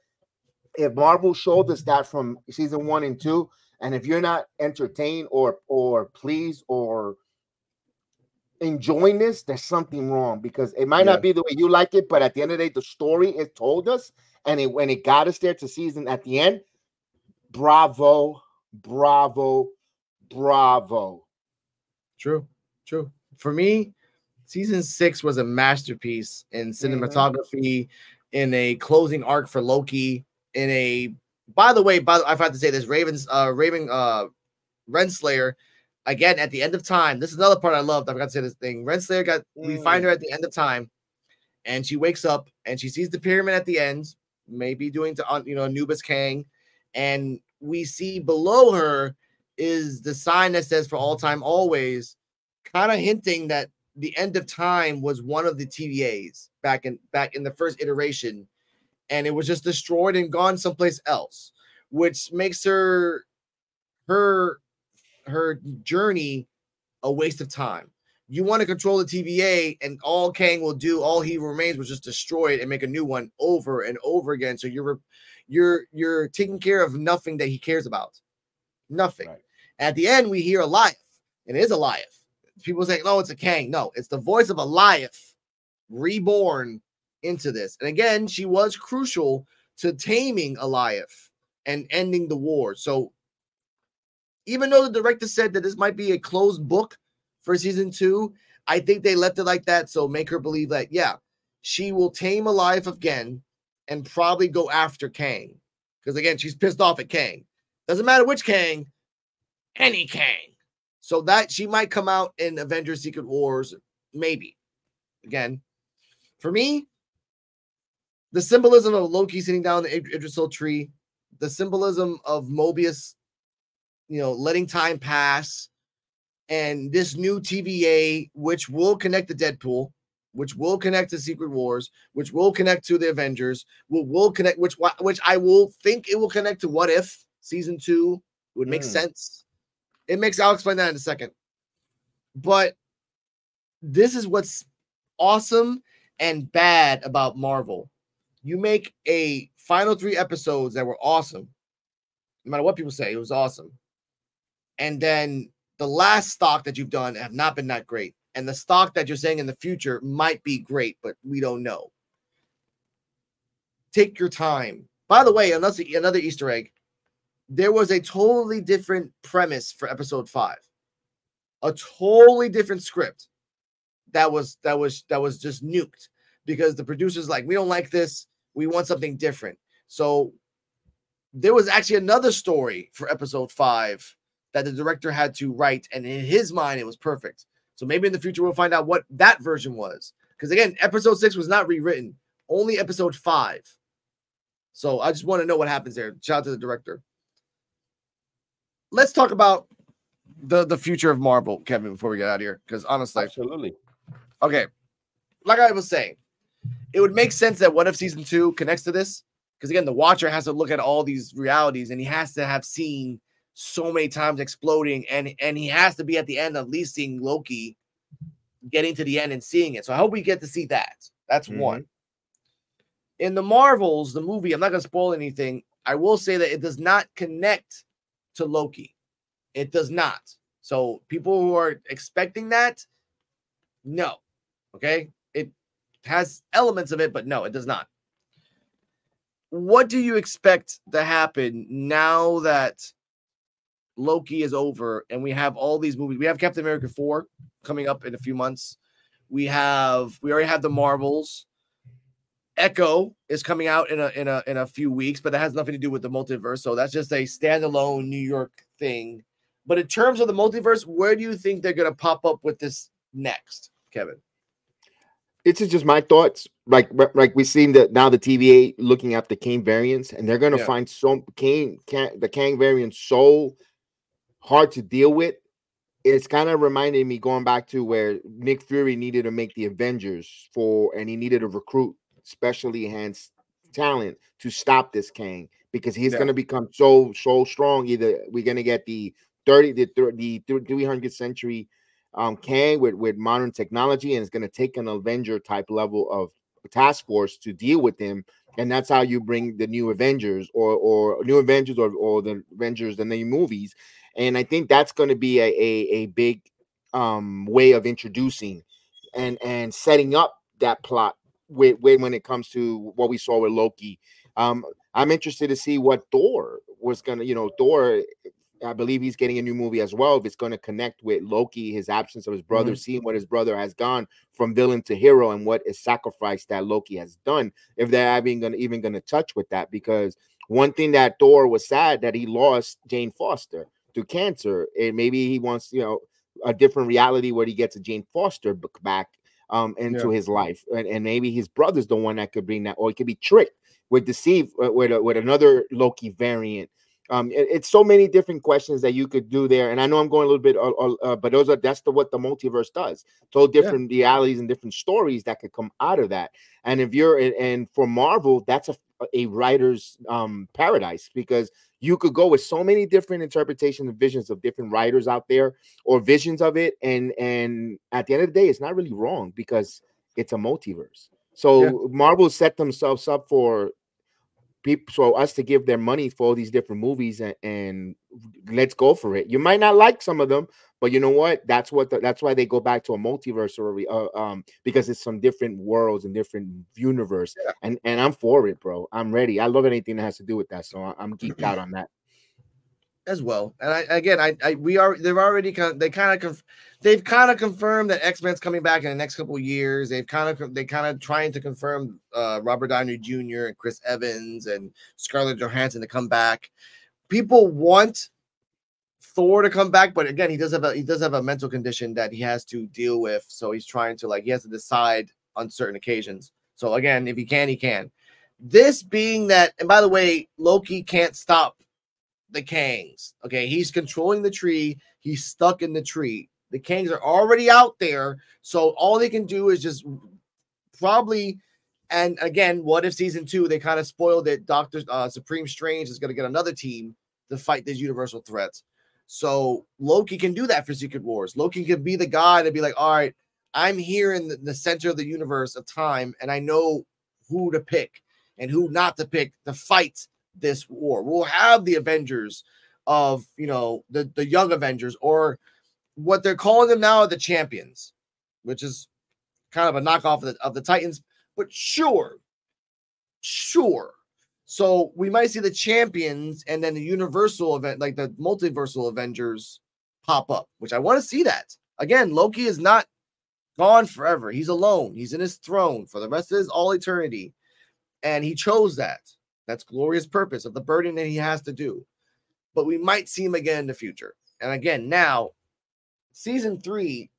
If Marvel showed us that from season one and two, and if you're not entertained or or pleased or enjoying this, there's something wrong because it might yeah. not be the way you like it, but at the end of the day, the story it told us, and it when it got us there to season at the end, bravo, bravo, bravo. True, true for me, season six was a masterpiece in mm-hmm. cinematography, mm-hmm. in a closing arc for Loki, in a by the way, by the, I've had to say this, Ravens uh Raven uh Renslayer again at the end of time. This is another part I loved. I forgot to say this thing. Renslayer got mm. we find her at the end of time, and she wakes up and she sees the pyramid at the end, maybe doing to you know Anubis Kang, and we see below her is the sign that says for all time always kind of hinting that the end of time was one of the TVAs back in back in the first iteration, and it was just destroyed and gone someplace else, which makes her her her journey a waste of time. You want to control the TVA, and all Kang will do, all he remains was just destroy it and make a new one over and over again. So you're you're you're taking care of nothing that he cares about, nothing. Right. At the end, we hear Alioth, and it is Alioth people say, "Oh, it's a Kang." No, it's the voice of Alioth reborn into this. And again, she was crucial to taming Alioth and ending the war. So even though the director said that this might be a closed book for season two, I think they left it like that. So make her believe that, yeah, she will tame Alioth again and probably go after Kang. Because again, she's pissed off at Kang. Doesn't matter which Kang, any Kang. So that she might come out in Avengers Secret Wars, maybe. Again, for me, the symbolism of Loki sitting down in the Yggdrasil tree, the symbolism of Mobius, you know, letting time pass, and this new TVA, which will connect to Deadpool, which will connect to Secret Wars, which will connect to the Avengers, will will connect, which which I will think it will connect to What If season two would make mm. sense. It makes I'll explain that in a second. But this is what's awesome and bad about Marvel. You make a final three episodes that were awesome. No matter what people say, it was awesome. And then the last stock that you've done have not been that great. And the stock that you're saying in the future might be great, but we don't know. Take your time. By the way, another another Easter egg there was a totally different premise for episode five. a totally different script that was that was that was just nuked because the producers like we don't like this. We want something different. So there was actually another story for episode five that the director had to write and in his mind it was perfect. So maybe in the future we'll find out what that version was. Because again episode six was not rewritten only episode five. So i just want to know what happens there. Shout out to the director let's talk about the the future of marvel kevin before we get out of here because honestly Absolutely. Okay. Like I was saying, it would make sense that what if season two connects to this? Because again, the watcher has to look at all these realities and he has to have seen so many times exploding, and and he has to be at the end at least seeing Loki getting to the end and seeing it. So I hope we get to see that. That's Mhm. one. In the Marvels, the movie, I'm not gonna spoil anything. I will say that it does not connect to Loki. It does not. So people who are expecting that, no. Okay. It has elements of it, but no, it does not. What do you expect to happen now that Loki is over and we have all these movies? We have Captain America 4 coming up in a few months. We have we already have the Marvels. Echo is coming out in a in a in a few weeks, but that has nothing to do with the multiverse. So that's just a standalone New York thing. But in terms of the multiverse, where do you think they're gonna pop up with this next, Kevin? This is just my thoughts. Like like we've seen that now the TVA looking at the Kang variants, and they're gonna Yeah. find some Kang, Kang the Kang variant so hard to deal with. It's kind of reminding me going back to where Nick Fury needed to make the Avengers for, and he needed to recruit specially enhanced talent to stop this Kang because he's Yeah. going to become so so strong. Either we're going to get the thirty the the three hundredth century um Kang with with modern technology, and it's going to take an Avenger type level of task force to deal with him. And that's how you bring the new Avengers or or new Avengers or, or the Avengers, the new movies. And I think that's going to be a, a, a big um way of introducing and and setting up that plot with, with when it comes to what we saw with Loki. Um, I'm interested to see what Thor was gonna, you know, Thor. I believe he's getting a new movie as well. If it's going to connect with Loki, his absence of his brother, seeing what his brother has gone from villain to hero, and what is sacrifice that Loki has done. If they're even going to even going to touch with that, because one thing that Thor was sad that he lost Jane Foster to cancer, and maybe he wants, you know, a different reality where he gets a Jane Foster back um into his life and, and maybe his brother's the one that could bring that or he could be tricked with deceive uh, with, with another loki variant. Um it- it's so many different questions that you could do there and i know i'm going a little bit uh, uh, uh, but those are that's the what the multiverse does. So different realities and different stories that could come out of that. And if you're and for marvel that's a a writer's um paradise because you could go with so many different interpretations and visions of different writers out there or visions of it and and at the end of the day it's not really wrong because it's a multiverse so Yeah. marvel set themselves up for people so us to give their money for all these different movies and, and let's go for it. You might not like some of them but you know what? That's what the, that's why they go back to a multiverse or a uh, um because it's some different worlds and different universe. And and i'm for it bro. I'm ready. I love anything that has to do with that so i'm geeked out on that as well. And I again, I, I we are they've already kind of, they kind of conf, they've kind of confirmed that X Men's coming back in the next couple of years. They've kind of they kind of trying to confirm uh, Robert Downey Jr. and Chris Evans and Scarlett Johansson to come back. People want Thor to come back, but again, he does have a he does have a mental condition that he has to deal with. So he's trying to like he has to decide on certain occasions. So again, if he can, he can. This being that, and by the way, Loki can't stop the Kangs. Okay, he's controlling the tree. He's stuck in the tree. The Kangs are already out there, so all they can do is just probably. And again, what if season two they kind of spoiled it? Doctor uh, Supreme Strange is going to get another team to fight these universal threats. So Loki can do that for Secret Wars. Loki can be the guy to be like, all right, I'm here in the, the center of the universe of time, and I know who to pick and who not to pick to fight this war. We'll have the Avengers of you know the the young Avengers or what they're calling them now the champions, which is kind of a knockoff of the, of the Titans. But sure, sure. So we might see the champions and then the universal event, like the multiversal Avengers, pop up, which I want to see that. Again, Loki is not gone forever. He's alone. He's in his throne for the rest of his all eternity. And he chose that. That's glorious purpose of the burden that he has to do. But we might see him again in the future. And again, now, season three,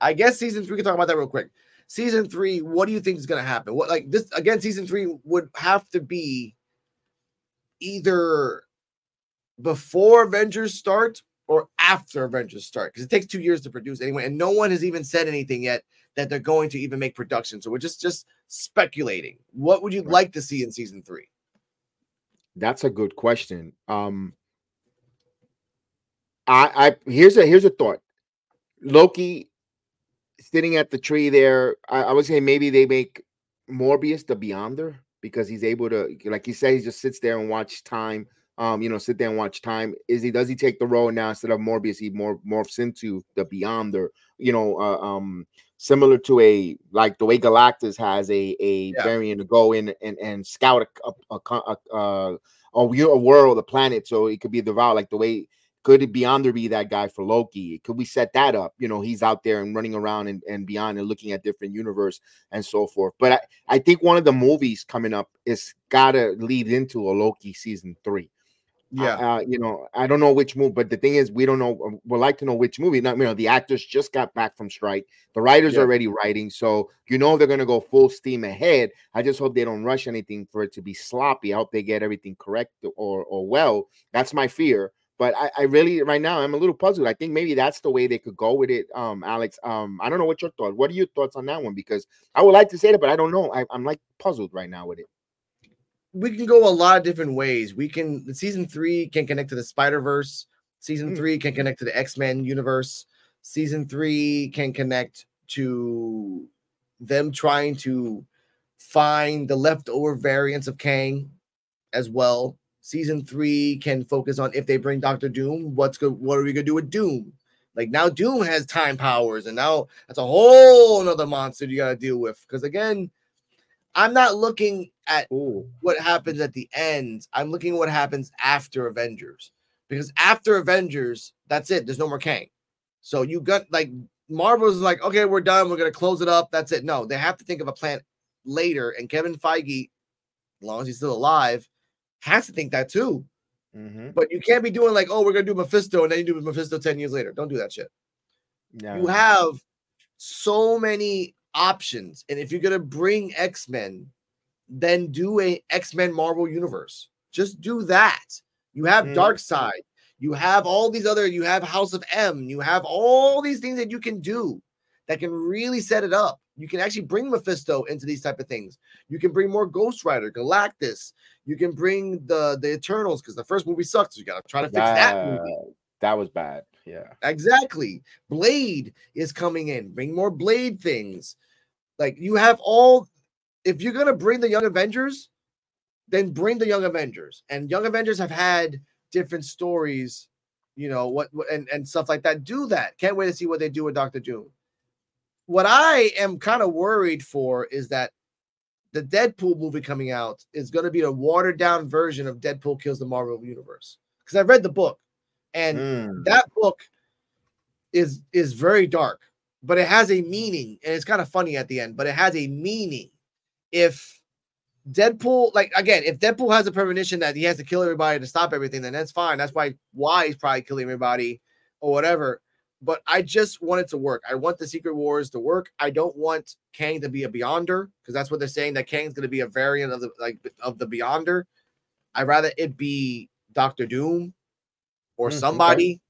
I guess season three, we can talk about that real quick. Season three, what do you think is going to happen? What, like this, again, season three would have to be either before Avengers start or after Avengers start because it takes two years to produce anyway, and no one has even said anything yet that they're going to even make production. So we're just just speculating. What would you right. like to see in season three? That's a good question. Um, I, I here's a here's a thought. Loki sitting at the tree there. I, I would say maybe they make Morbius the Beyonder because he's able to, like you said, he just sits there and watch time um, you know, sit there and watch time. Is he does he take the role now instead of Morbius? He more morphs into the Beyonder, you know, uh, um, similar to a like the way Galactus has a a yeah. variant to go in and and scout a a, a, a, a, a world, a planet, so it could be the route like the way could it Beyonder be that guy for Loki? Could we set that up? You know, he's out there and running around and, and beyond and looking at different universe and so forth. But I, I think one of the movies coming up is gotta lead into a Loki season three. Yeah, uh, you know, I don't know which movie, but the thing is, we don't know. Um, we'd like to know which movie. Not, you know, the actors just got back from strike. The writers yeah. are already writing, so you know they're gonna go full steam ahead. I just hope they don't rush anything for it to be sloppy. I hope they get everything correct or or well. That's my fear. But I, I really right now I'm a little puzzled. I think maybe that's the way they could go with it. Um, Alex. Um, I don't know what your thoughts. What are your thoughts on that one? Because I would like to say that, but I don't know. I, I'm like puzzled right now with it we can go a lot of different ways. We can season three can connect to the Spider Verse. Season mm. three can connect to the X Men universe. Season three can connect to them trying to find the leftover variants of Kang as well. Season three can focus on if they bring Doctor Doom, what's good, what are we gonna do with Doom? Like now Doom has time powers, and now that's a whole another monster you gotta deal with. Because again, I'm not looking at Ooh. what happens at the end. I'm looking at what happens after Avengers. Because after Avengers, that's it. There's no more Kang. So you got like Marvel's like, okay, we're done. We're gonna close it up. That's it. No, they have to think of a plan later. And Kevin Feige, as long as he's still alive, has to think that too. Mm-hmm. But you can't be doing like, oh, we're gonna do Mephisto, and then you do Mephisto 10 years later. Don't do that shit. No. You have so many options. And if you're gonna bring X-Men, then do a X-Men Marvel universe. Just do that. You have mm. Side. you have all these other, you have House of M, you have all these things that you can do that can really set it up. You can actually bring Mephisto into these type of things. You can bring more Ghost Rider, Galactus. You can bring the the Eternals because the first movie sucked. So you got to try to fix uh, that movie. That was bad. Yeah. Exactly. Blade is coming in. Bring more Blade things. Like you have all if you're going to bring the Young Avengers, then bring the Young Avengers. And Young Avengers have had different stories, you know, what, what and and stuff like that. Do that. Can't wait to see what they do with Doctor Doom. What I am kind of worried for is that the Deadpool movie coming out is going to be a watered down version of Deadpool kills the Marvel universe. Because I read the book, and mm. that book is is very dark, but it has a meaning, and it's kind of funny at the end. But it has a meaning. If Deadpool, like again, if Deadpool has a premonition that he has to kill everybody to stop everything, then that's fine. That's why why he's probably killing everybody or whatever. But I just want it to work. I want the Secret Wars to work. I don't want Kang to be a Beyonder because that's what they're saying that Kang's going to be a variant of the like of the Beyonder. I'd rather it be Doctor Doom or mm, somebody.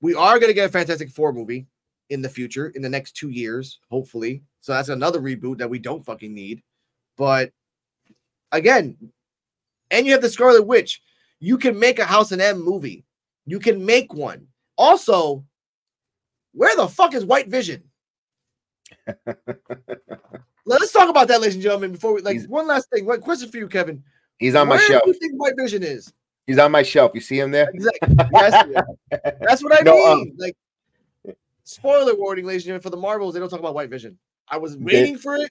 We are going to get a Fantastic Four movie in the future, in the next two years, hopefully. So that's another reboot that we don't fucking need. But again, and you have the Scarlet Witch. You can make a House and M movie. You can make one. Also, where the fuck is White Vision? Let's talk about that, ladies and gentlemen. Before we like he's, one last thing, one question for you, Kevin. He's on where my shelf. Do you think White Vision is? He's on my shelf. You see him there? Exactly. That's, that's what I no, mean. Um, like, spoiler warning, ladies and gentlemen, for the Marvels, they don't talk about White Vision. I was waiting for it.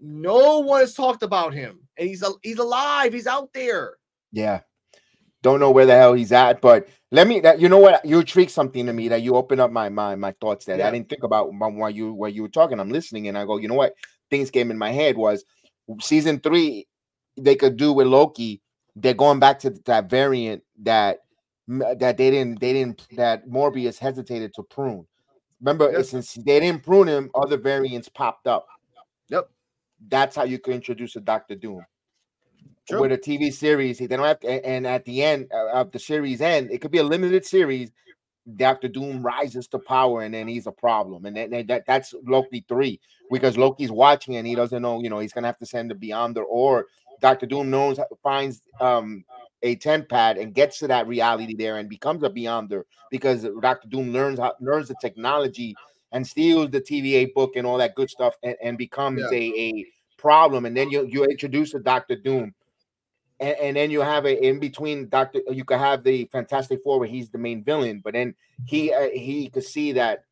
No one has talked about him, and he's he's alive. He's out there. Yeah, Don't know where the hell he's at, but let me. That you know what you intrigued something to me that you open up my my my thoughts that yeah. I didn't think about while you while you were talking. I'm listening and I go, you know what? Things came in my head was season three. They could do with Loki. They're going back to that variant that that they didn't they didn't that Morbius hesitated to prune. Remember, yep. since they didn't prune him, other variants popped up. Yep. That's how you could introduce a Doctor Doom. True. with a TV series. They don't have to, and at the end uh, of the series end, it could be a limited series. Doctor Doom rises to power, and then he's a problem, and then, that, that's Loki three because Loki's watching and he doesn't know, you know, he's gonna have to send the Beyonder, or Doctor Doom knows finds um a TemPad and gets to that reality there and becomes a Beyonder because Doctor Doom learns how learns the technology and steals the TVA book and all that good stuff and, and becomes yeah. a, a problem, and then you you introduce a Doctor Doom and, and, then you have a in between Doctor. You could have the Fantastic Four where he's the main villain, but then he uh, he could see that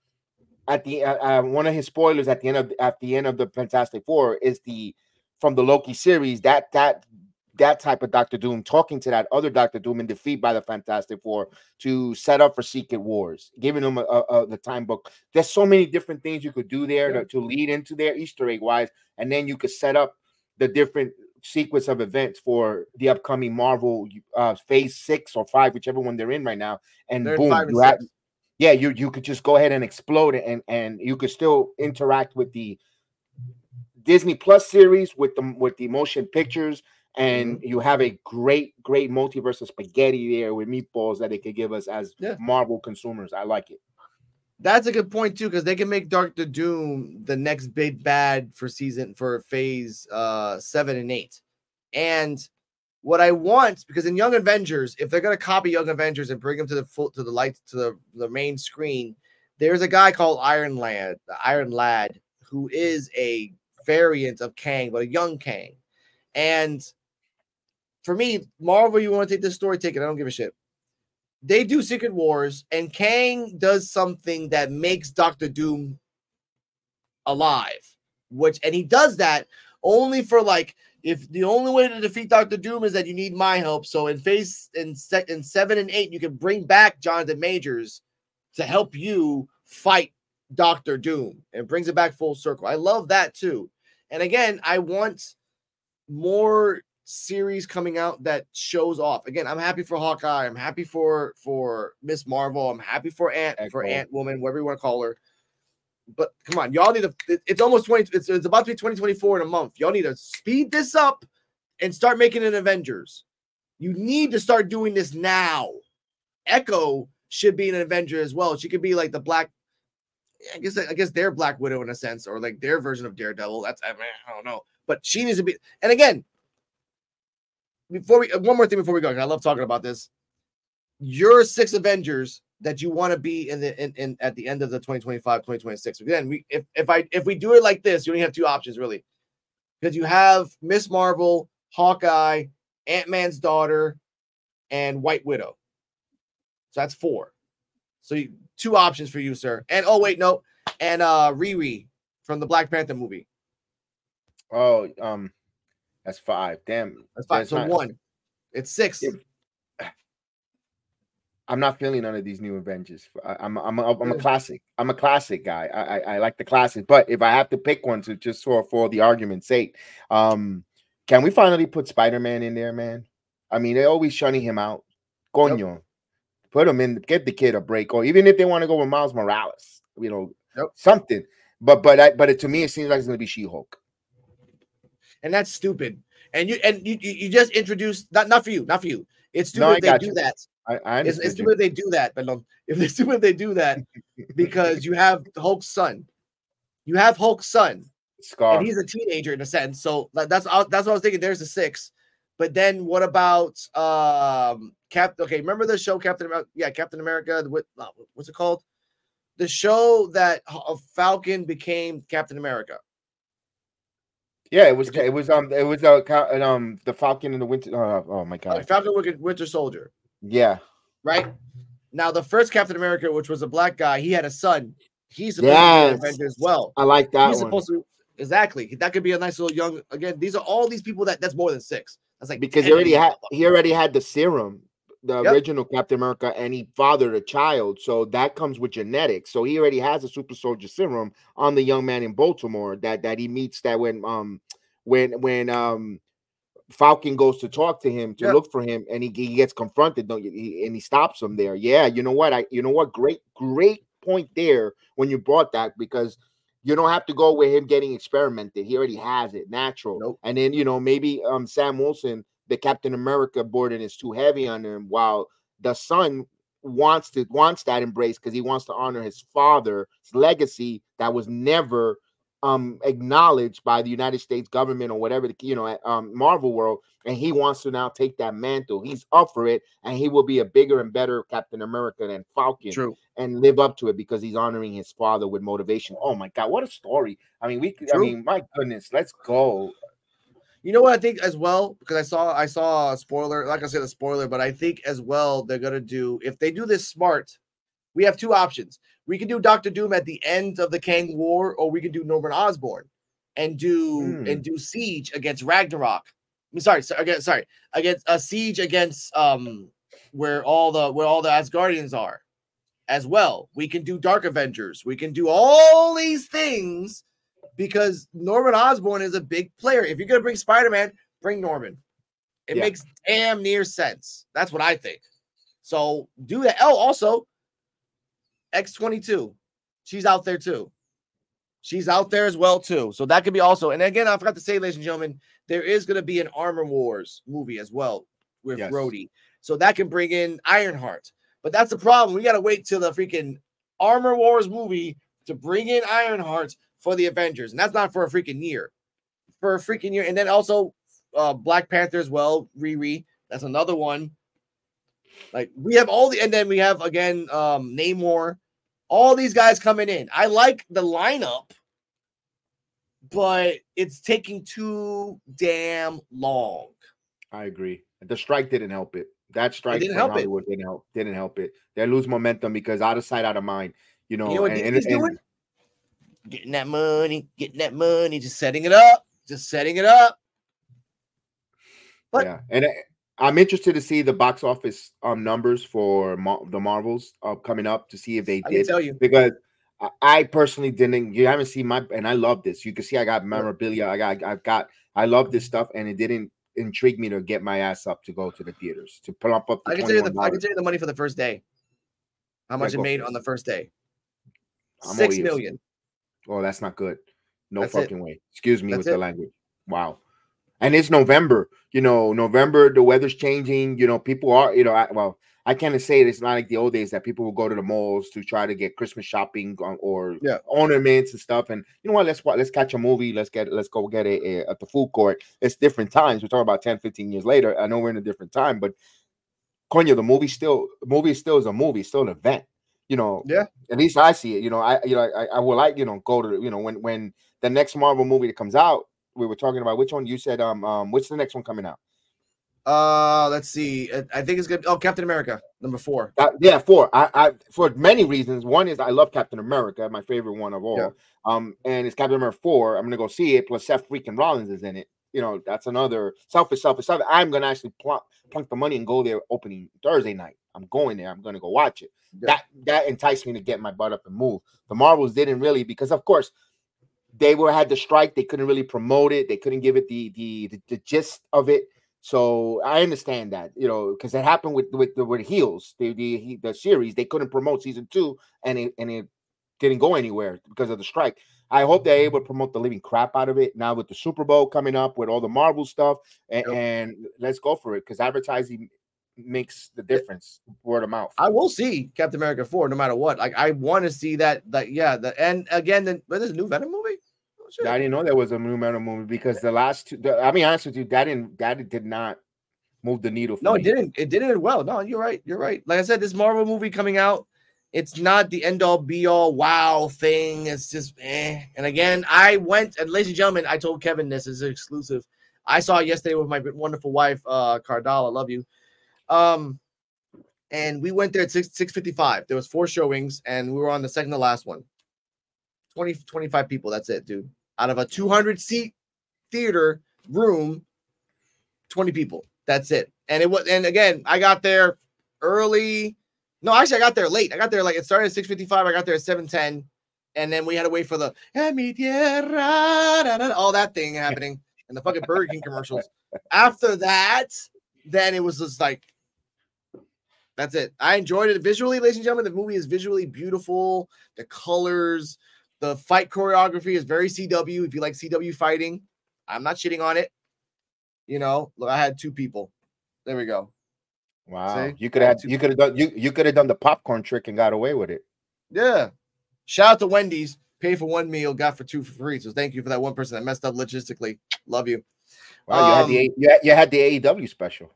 at the uh, uh, one of his spoilers at the end of at the end of the Fantastic Four is the from the Loki series that that that type of Doctor Doom talking to that other Doctor Doom and defeat by the Fantastic Four to set up for Secret Wars, giving them a, a, a, the time book. There's so many different things you could do there yeah. to, to lead into their Easter egg wise, and then you could set up the different sequence of events for the upcoming Marvel uh, Phase Six or Five, whichever one they're in right now, and they're boom, you have, yeah, you you could just go ahead and explode it, and and you could still interact with the Disney Plus series with the with the motion pictures, and mm-hmm. you have a great great multiverse of spaghetti there with meatballs that it could give us as yeah. Marvel consumers. I like it. That's a good point too, because they can make Doctor Doom the next big bad for season for phase uh seven and eight. And what I want, because in Young Avengers, if they're gonna copy Young Avengers and bring them to the full to the light to the, the main screen, there's a guy called Iron Lad, the Iron Lad, who is a variant of Kang, but a young Kang. And for me, Marvel, you want to take this story, take it. I don't give a shit they do Secret Wars, and Kang does something that makes Doctor Doom alive. Which and he does that only for like if the only way to defeat Doctor Doom is that you need my help. So in phase in, se- in seven and eight, you can bring back Jonathan Majors to help you fight Doctor Doom and brings it back full circle. I love that too. And again, I want more series coming out that shows off. Again, I'm happy for Hawkeye. I'm happy for for Miss Marvel. I'm happy for Ant for Ant Woman, whatever you want to call her. But come on, y'all need to. It's almost 20. It's, it's about to be 2024 in a month. Y'all need to speed this up and start making an Avengers. You need to start doing this now. Echo should be an Avenger as well. She could be like the Black. I guess I guess they're Black Widow in a sense, or like their version of Daredevil. That's I, mean, I don't know, but she needs to be. And again, before we one more thing before we go, I love talking about this. Your six Avengers that you want to be in the in, in at the end of the 2025 2026 again we if, if i if we do it like this you only have two options really. Because you have miss marvel hawkeye ant-man's daughter and white widow. So that's four. So you, two options for you sir. And oh wait no. And uh riri from the black panther movie. Oh um that's five. Damn. That's five. That's so not, one. It's six. It, I'm not feeling none of these new Avengers. I, am I'm a, I'm a classic. I'm a classic guy. I, I, I like the classic. But if I have to pick one to just for for the argument's sake, um, can we finally put Spider Man in there, man? I mean, they're always shunning him out. Coño, yep. put him in. Get the kid a break, or even if they want to go with Miles Morales, you know, yep. something. But but I, but it, to me, it seems like it's going to be She Hulk and that's stupid. And you and you you just introduced not not for you, not for you. It's stupid no, if they do you. that. I, I it's, it's stupid if they do that, but if it's stupid if they do that because you have Hulk's son, you have Hulk's son, Scar, and he's a teenager in a sense. So that's that's what I was thinking. There's a six, but then what about um Cap? Okay, remember the show Captain America? Yeah, Captain America. What uh, what's it called? The show that Falcon became Captain America. Yeah, it was. It was. Um. It was. Uh. Um. The Falcon and the Winter. Uh, oh my God. Uh, Falcon Winter Soldier. Yeah. Right. Now the first Captain America, which was a black guy, he had a son. He's supposed yes. to be an Avenger as well. I like that. He's one. supposed to. Exactly. That could be a nice little young. Again, these are all these people that that's more than six. That's like because he already had he already had the serum the Yep. original Captain America, and he fathered a child. So that comes with genetics. So he already has a super soldier serum on the young man in Baltimore that that he meets that when um when when um Falcon goes to talk to him to Yep. look for him, and he, he gets confronted, don't you? He, and he stops him there. Yeah, you know what? I you know what? Great, great point there when you brought that because you don't have to go with him getting experimented. He already has it natural. Nope. And then you know maybe um Sam Wilson, the Captain America burden is too heavy on him, while the son wants to wants that embrace because he wants to honor his father's legacy that was never um acknowledged by the United States government or whatever the you know um Marvel world and he wants to now take that mantle. He's up for it and he will be a bigger and better Captain America than Falcon True. and live up to it because he's honoring his father with motivation. Oh my god, what a story. I mean, we could- I mean, my goodness, let's go. You know what I think as well because I saw I saw a spoiler, like I said, a spoiler, but I think as well they're gonna do if they do this smart. We have two options. We can do Doctor Doom at the end of the Kang War, or we can do Norman Osborn and do Hmm. and do Siege against Ragnarok. I mean, sorry, sorry, against sorry against a Siege against um where all the where all the Asgardians are as well. We can do Dark Avengers. We can do all these things because Norman Osborn is a big player. If you're gonna bring Spider Man, bring Norman. It Yeah. makes damn near sense. That's what I think. So do that. Oh, also, X22. She's out there too. She's out there as well too. So that could be also. And again, I forgot to say, ladies and gentlemen, there is going to be an Armor Wars movie as well with Yes. Rhodey. So that can bring in Ironheart. But that's the problem. We got to wait till the freaking Armor Wars movie to bring in Ironheart for the Avengers. And that's not for a freaking year. For a freaking year. And then also uh Black Panther as well, Riri. That's another one. Like we have all the and then we have again um Namor, all these guys coming in. I like the lineup, but it's taking too damn long. I agree. The strike didn't help it. That strike didn't from help it. Didn't help. Didn't help it. They lose momentum because out of sight, out of mind. You know, You know what and- and- and- doing? Getting that money, getting that money, just setting it up, just setting it up. But- yeah, and I- I'm interested to see the box office um numbers for Mar- the Marvels uh, coming up to see if they did tell you. because I, I personally didn't. You haven't seen my and I love this. You can see I got memorabilia. I got I've got I love this stuff, and it didn't intrigue me to get my ass up to go to the theaters to plump up. The I can tell you the I can tell you the money for the first day. How much it made on the first day? I'm Six million. Oh, that's not good. No That's it. fucking way. Excuse me That's with the language. Wow. And it's November. You know, November, the weather's changing. You know, people are, you know, I, well, I can't say it. It's not like the old days that people will go to the malls to try to get Christmas shopping or, Yeah. ornaments and stuff. And you know what? Let's let's catch a movie. Let's get let's go get a, a eh, at the food court. It's different times. We're talking about 10, 15 years later. I know we're in a different time, but Konya, the movie still movie still is a movie, still an event. You know, Yeah. At least I see it. You know, I you know I, I will like you know go to you know when when the next Marvel movie that comes out. We were talking about which one you said. Um, um, what's the next one coming out? Uh, let's see. I- I think it's good. Oh, Captain America, number four. Uh, yeah, four. I, I for many reasons. One is I love Captain America, my favorite one of all. Yeah. Um, and it's Captain America four. I'm gonna go see it. Plus Seth freaking Rollins is in it. You know, that's another selfish, selfish, selfish. I'm gonna actually plunk plunk the money and go there opening Thursday night. I'm going there. I'm gonna go watch it. Yeah. That that enticed me to get my butt up and move. The Marvels didn't really because of course they were had the strike. They couldn't really promote it. They couldn't give it the the the, the gist of it. So I understand that, you know, because it happened with with the with Heels, the the the series. They couldn't promote season two, and it and it didn't go anywhere because of the strike. I hope they're able to promote the living crap out of it now with the Super Bowl coming up with all the Marvel stuff, and, Yep. and let's go for it because advertising makes the difference. Word of mouth. I will see Captain America four, no matter what. Like I want to see that. That yeah. The and again, then but there's a new Venom movie. Oh, shit. I didn't know there was a new Venom movie because the last two. The, I mean, honest with you, that didn't that did not move the needle. For No, me. it didn't. It didn't well. No, you're right. You're right. Like I said, this Marvel movie coming out, it's not the end all be all wow thing. It's just eh. And again, I went and ladies and gentlemen, I told Kevin this is exclusive. I saw it yesterday with my wonderful wife, uh, Cardal. I love you. Um, and we went there at 6 655. There was four showings, and we were on the second to last one. 20, 25 people. That's it, dude. Out of a 200 seat theater room, 20 people. That's it. And it was, and again, I got there early. No, actually, I got there late. I got there like it started at 6:55. I got there at 7:10, and then we had to wait for the all that thing happening and the fucking Burger King commercials. After that, then it was just like that's it. I enjoyed it visually, ladies and gentlemen. The movie is visually beautiful. The colors, the fight choreography is very CW. If you like CW fighting, I'm not shitting on it. You know, look, I had two people. There we go. Wow. See? You could have you could have done you, you could have done the popcorn trick and got away with it. Yeah. Shout out to Wendy's. Pay for one meal, got for two for free. So thank you for that one person that messed up logistically. Love you. Wow, you, um, had the, you, had, you had the AEW special.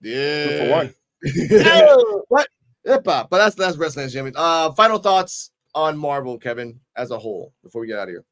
Yeah. Two for one. what? But that's that's wrestling, Jimmy. Uh, final thoughts on Marvel, Kevin, as a whole, before we get out of here.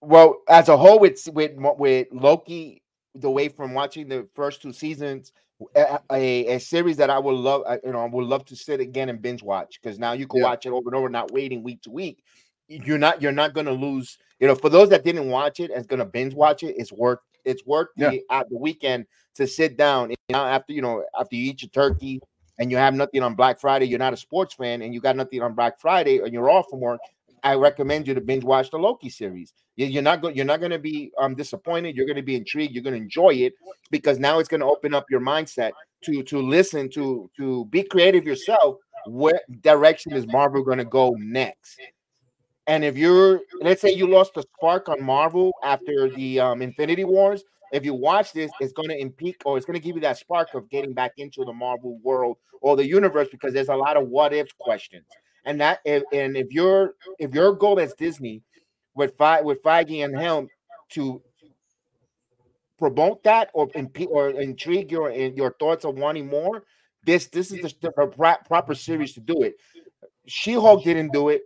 Well, as a whole, with with with Loki, the way from watching the first two seasons, a, a, a series that I would love, you know, I would love to sit again and binge watch because now you can yeah. watch it over and over, not waiting week to week. You're not you're not going to lose. You know, for those that didn't watch it and going to binge watch it, it's worth it's worth yeah. the at the weekend to sit down you know, after you know after you eat your turkey and you have nothing on Black Friday, you're not a sports fan, and you got nothing on Black Friday, and you're off from work. I recommend you to binge watch the Loki series. You're not going. You're not going to be um, disappointed. You're going to be intrigued. You're going to enjoy it because now it's going to open up your mindset to to listen to to be creative yourself. What direction is Marvel going to go next? And if you're, let's say you lost the spark on Marvel after the um, Infinity Wars, if you watch this, it's going to impeak or it's going to give you that spark of getting back into the Marvel world or the universe because there's a lot of what if questions. And that, if, and if your if your goal as Disney with Fe- with Feige and Helm to promote that or impe- or intrigue your your thoughts of wanting more, this this is the, the proper series to do it. She-Hulk didn't do it.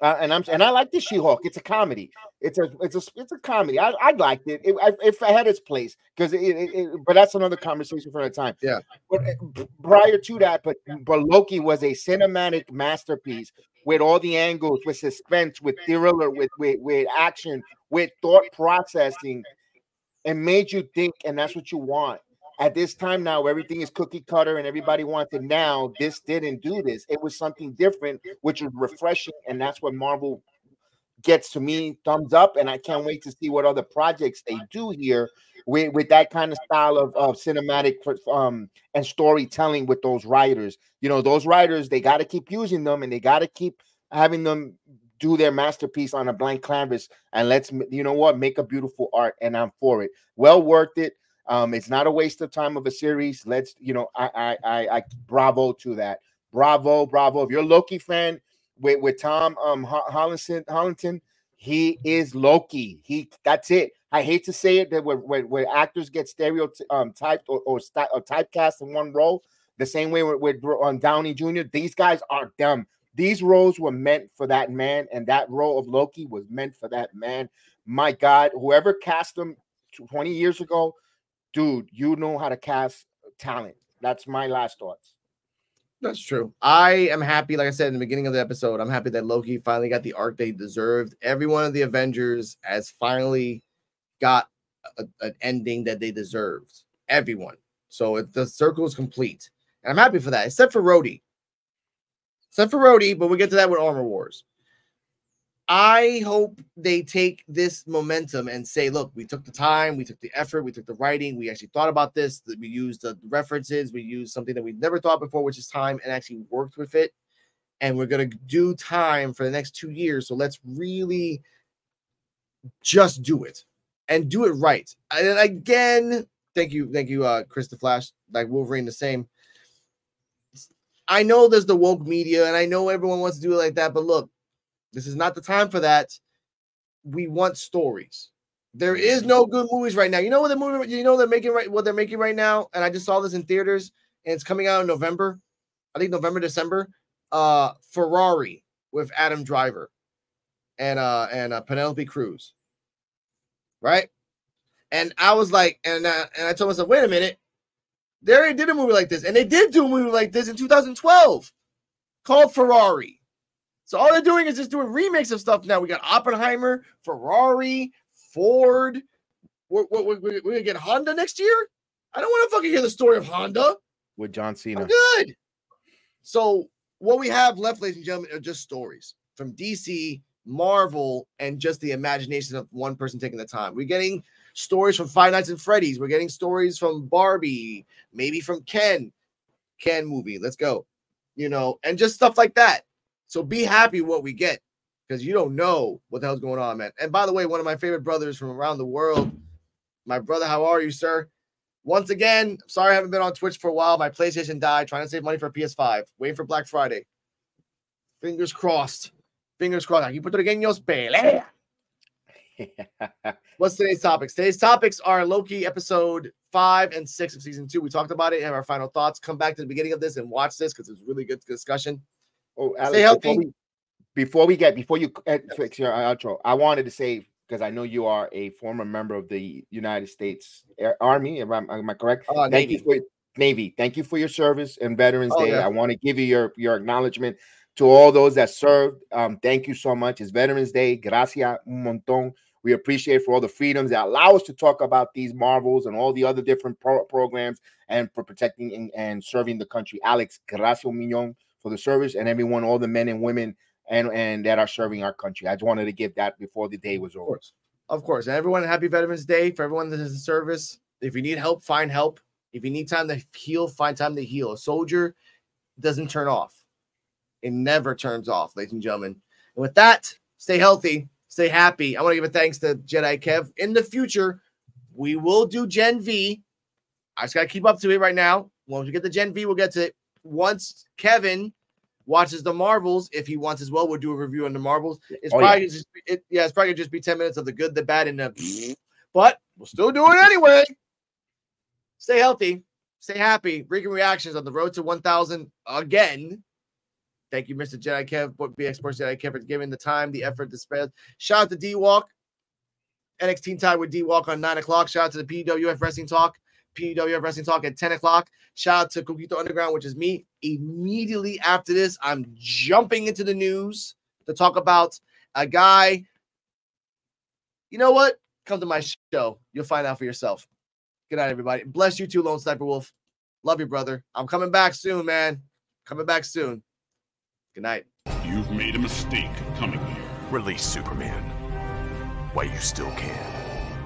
Uh, and I'm and I like the She-Hulk. It's a comedy. It's a it's a it's a comedy. I, I liked it. it I, if I had its place because it, it, it, But that's another conversation for another time. Yeah. But uh, prior to that, but but Loki was a cinematic masterpiece with all the angles, with suspense, with thriller, with with with action, with thought processing, and made you think. And that's what you want at this time now everything is cookie cutter and everybody wants it. Now this didn't do this. It was something different which was refreshing and that's what marvel gets to me thumbs up and i can't wait to see what other projects they do here with, with that kind of style of, of cinematic um and storytelling with those writers. You know those writers they got to keep using them and they got to keep having them do their masterpiece on a blank canvas and let's you know what? Make a beautiful art and i'm for it. Well worth it um, it's not a waste of time of a series. Let's, you know, I, I, I, I bravo to that. Bravo, bravo. If you're a Loki fan with, with Tom um Hollinson, Hollington, he is Loki. He that's it. I hate to say it that where, where actors get stereotyped um, or, or, or typecast in one role, the same way with, with on Downey Jr. These guys are dumb. These roles were meant for that man, and that role of Loki was meant for that man. My God, whoever cast him 20 years ago, dude, you know how to cast talent. That's my last thoughts. That's true. I am happy, like I said in the beginning of the episode, I'm happy that Loki finally got the arc they deserved. Every one of the Avengers has finally got a, an ending that they deserved. Everyone. So it, the circle is complete. And I'm happy for that, except for Rhodey. Except for Rhodey, but we'll get to that with Armor Wars. I hope they take this momentum and say, look, we took the time, we took the effort, we took the writing, we actually thought about this, we used the references, we used something that we've never thought before, which is time, and actually worked with it. And we're gonna do time for the next two years. So let's really just do it and do it right. And again, thank you, thank you, uh, Chris the Flash, like Wolverine, the same. I know there's the woke media, and I know everyone wants to do it like that, but look, this is not the time for that. We want stories. There is no good movies right now. You know what the movie you know they're making right what they're making right now, and I just saw this in theaters, and it's coming out in November. I think November, December. Uh Ferrari with Adam Driver and uh and uh, Penelope Cruz. Right? And I was like, and uh, and I told myself, wait a minute, they already did a movie like this, and they did do a movie like this in 2012 called Ferrari. So all they're doing is just doing remakes of stuff now. We got Oppenheimer, Ferrari, Ford. We're, we're, we're, gonna get Honda next year. I don't want to fucking hear the story of Honda. with John Cena. I'm good. So what we have left, ladies and gentlemen, are just stories from DC, Marvel, and just the imagination of one person taking the time. We're getting stories from Five Nights at Freddy's. We're getting stories from Barbie, maybe from Ken, Ken movie. Let's go. You know, and just stuff like that. So be happy what we get because you don't know what the hell's going on, man. And by the way, one of my favorite brothers from around the world, my brother, how are you, sir? Once again, sorry I haven't been on Twitch for a while. My PlayStation died, trying to save money for PS5, waiting for Black Friday. Fingers crossed. Fingers crossed. Aquí puertorriqueños pelea. What's today's topics? Today's topics are Loki episode five and six of season two. We talked about it, have our final thoughts. Come back to the beginning of this and watch this because it's really good discussion. Oh, Alex, Stay healthy. Before we, before we get before you uh, fix your outro, I wanted to say because I know you are a former member of the United States Army. Am I, am I correct? Uh, Thank Navy. you for Navy. Thank you for your service and Veterans Oh, Day. yeah. I want to give you your your acknowledgement to all those that served. Um, thank you so much. It's Veterans Day. Gracias un montón. We appreciate for all the freedoms that allow us to talk about these marvels and all the other different pro- programs and for protecting and, and serving the country. Alex, gracias un millón for the service and everyone, all the men and women and and that are serving our country. I just wanted to give that before the day was Of over. course. Of course. And everyone, happy Veterans Day for everyone that is in service. If you need help, find help. If you need time to heal, find time to heal. A soldier doesn't turn off. It never turns off, ladies and gentlemen. And with that, stay healthy, stay happy. I want to give a thanks to Jedi Kev. In the future, we will do Gen V. I just gotta keep up to it right now. Once we get the Gen V, we'll get to it. Once Kevin watches the Marvels, if he wants as well, we'll do a review on the Marvels. Oh, it's Oh, yeah. probably just it, yeah, it's probably gonna just be 10 minutes of the good, the bad, and the but we'll still do it anyway. Stay healthy, stay happy. Rican Reactions on the road to 1000 again. Thank you, Mr. Jedi Kev, BX Sports Jedi Kev, for giving the time, the effort, the space. Shout out to D Walk. NXT Tide with D Walk on 9 o'clock. Shout out to the PWF Wrestling Talk. PWF Wrestling Talk at 10 o'clock. Shout out to Coquito Underground, which is me. Immediately after this, I'm jumping into the news to talk about a guy. You know what? Come to my show. You'll find out for yourself. Good night, everybody. Bless you too, Lone Sniper Wolf. Love you, brother. I'm coming back soon, man. Coming back soon. Good night. You've made a mistake coming here. Release Superman. While you still can.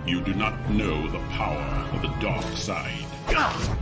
You do not know the power of the dark side. Ah!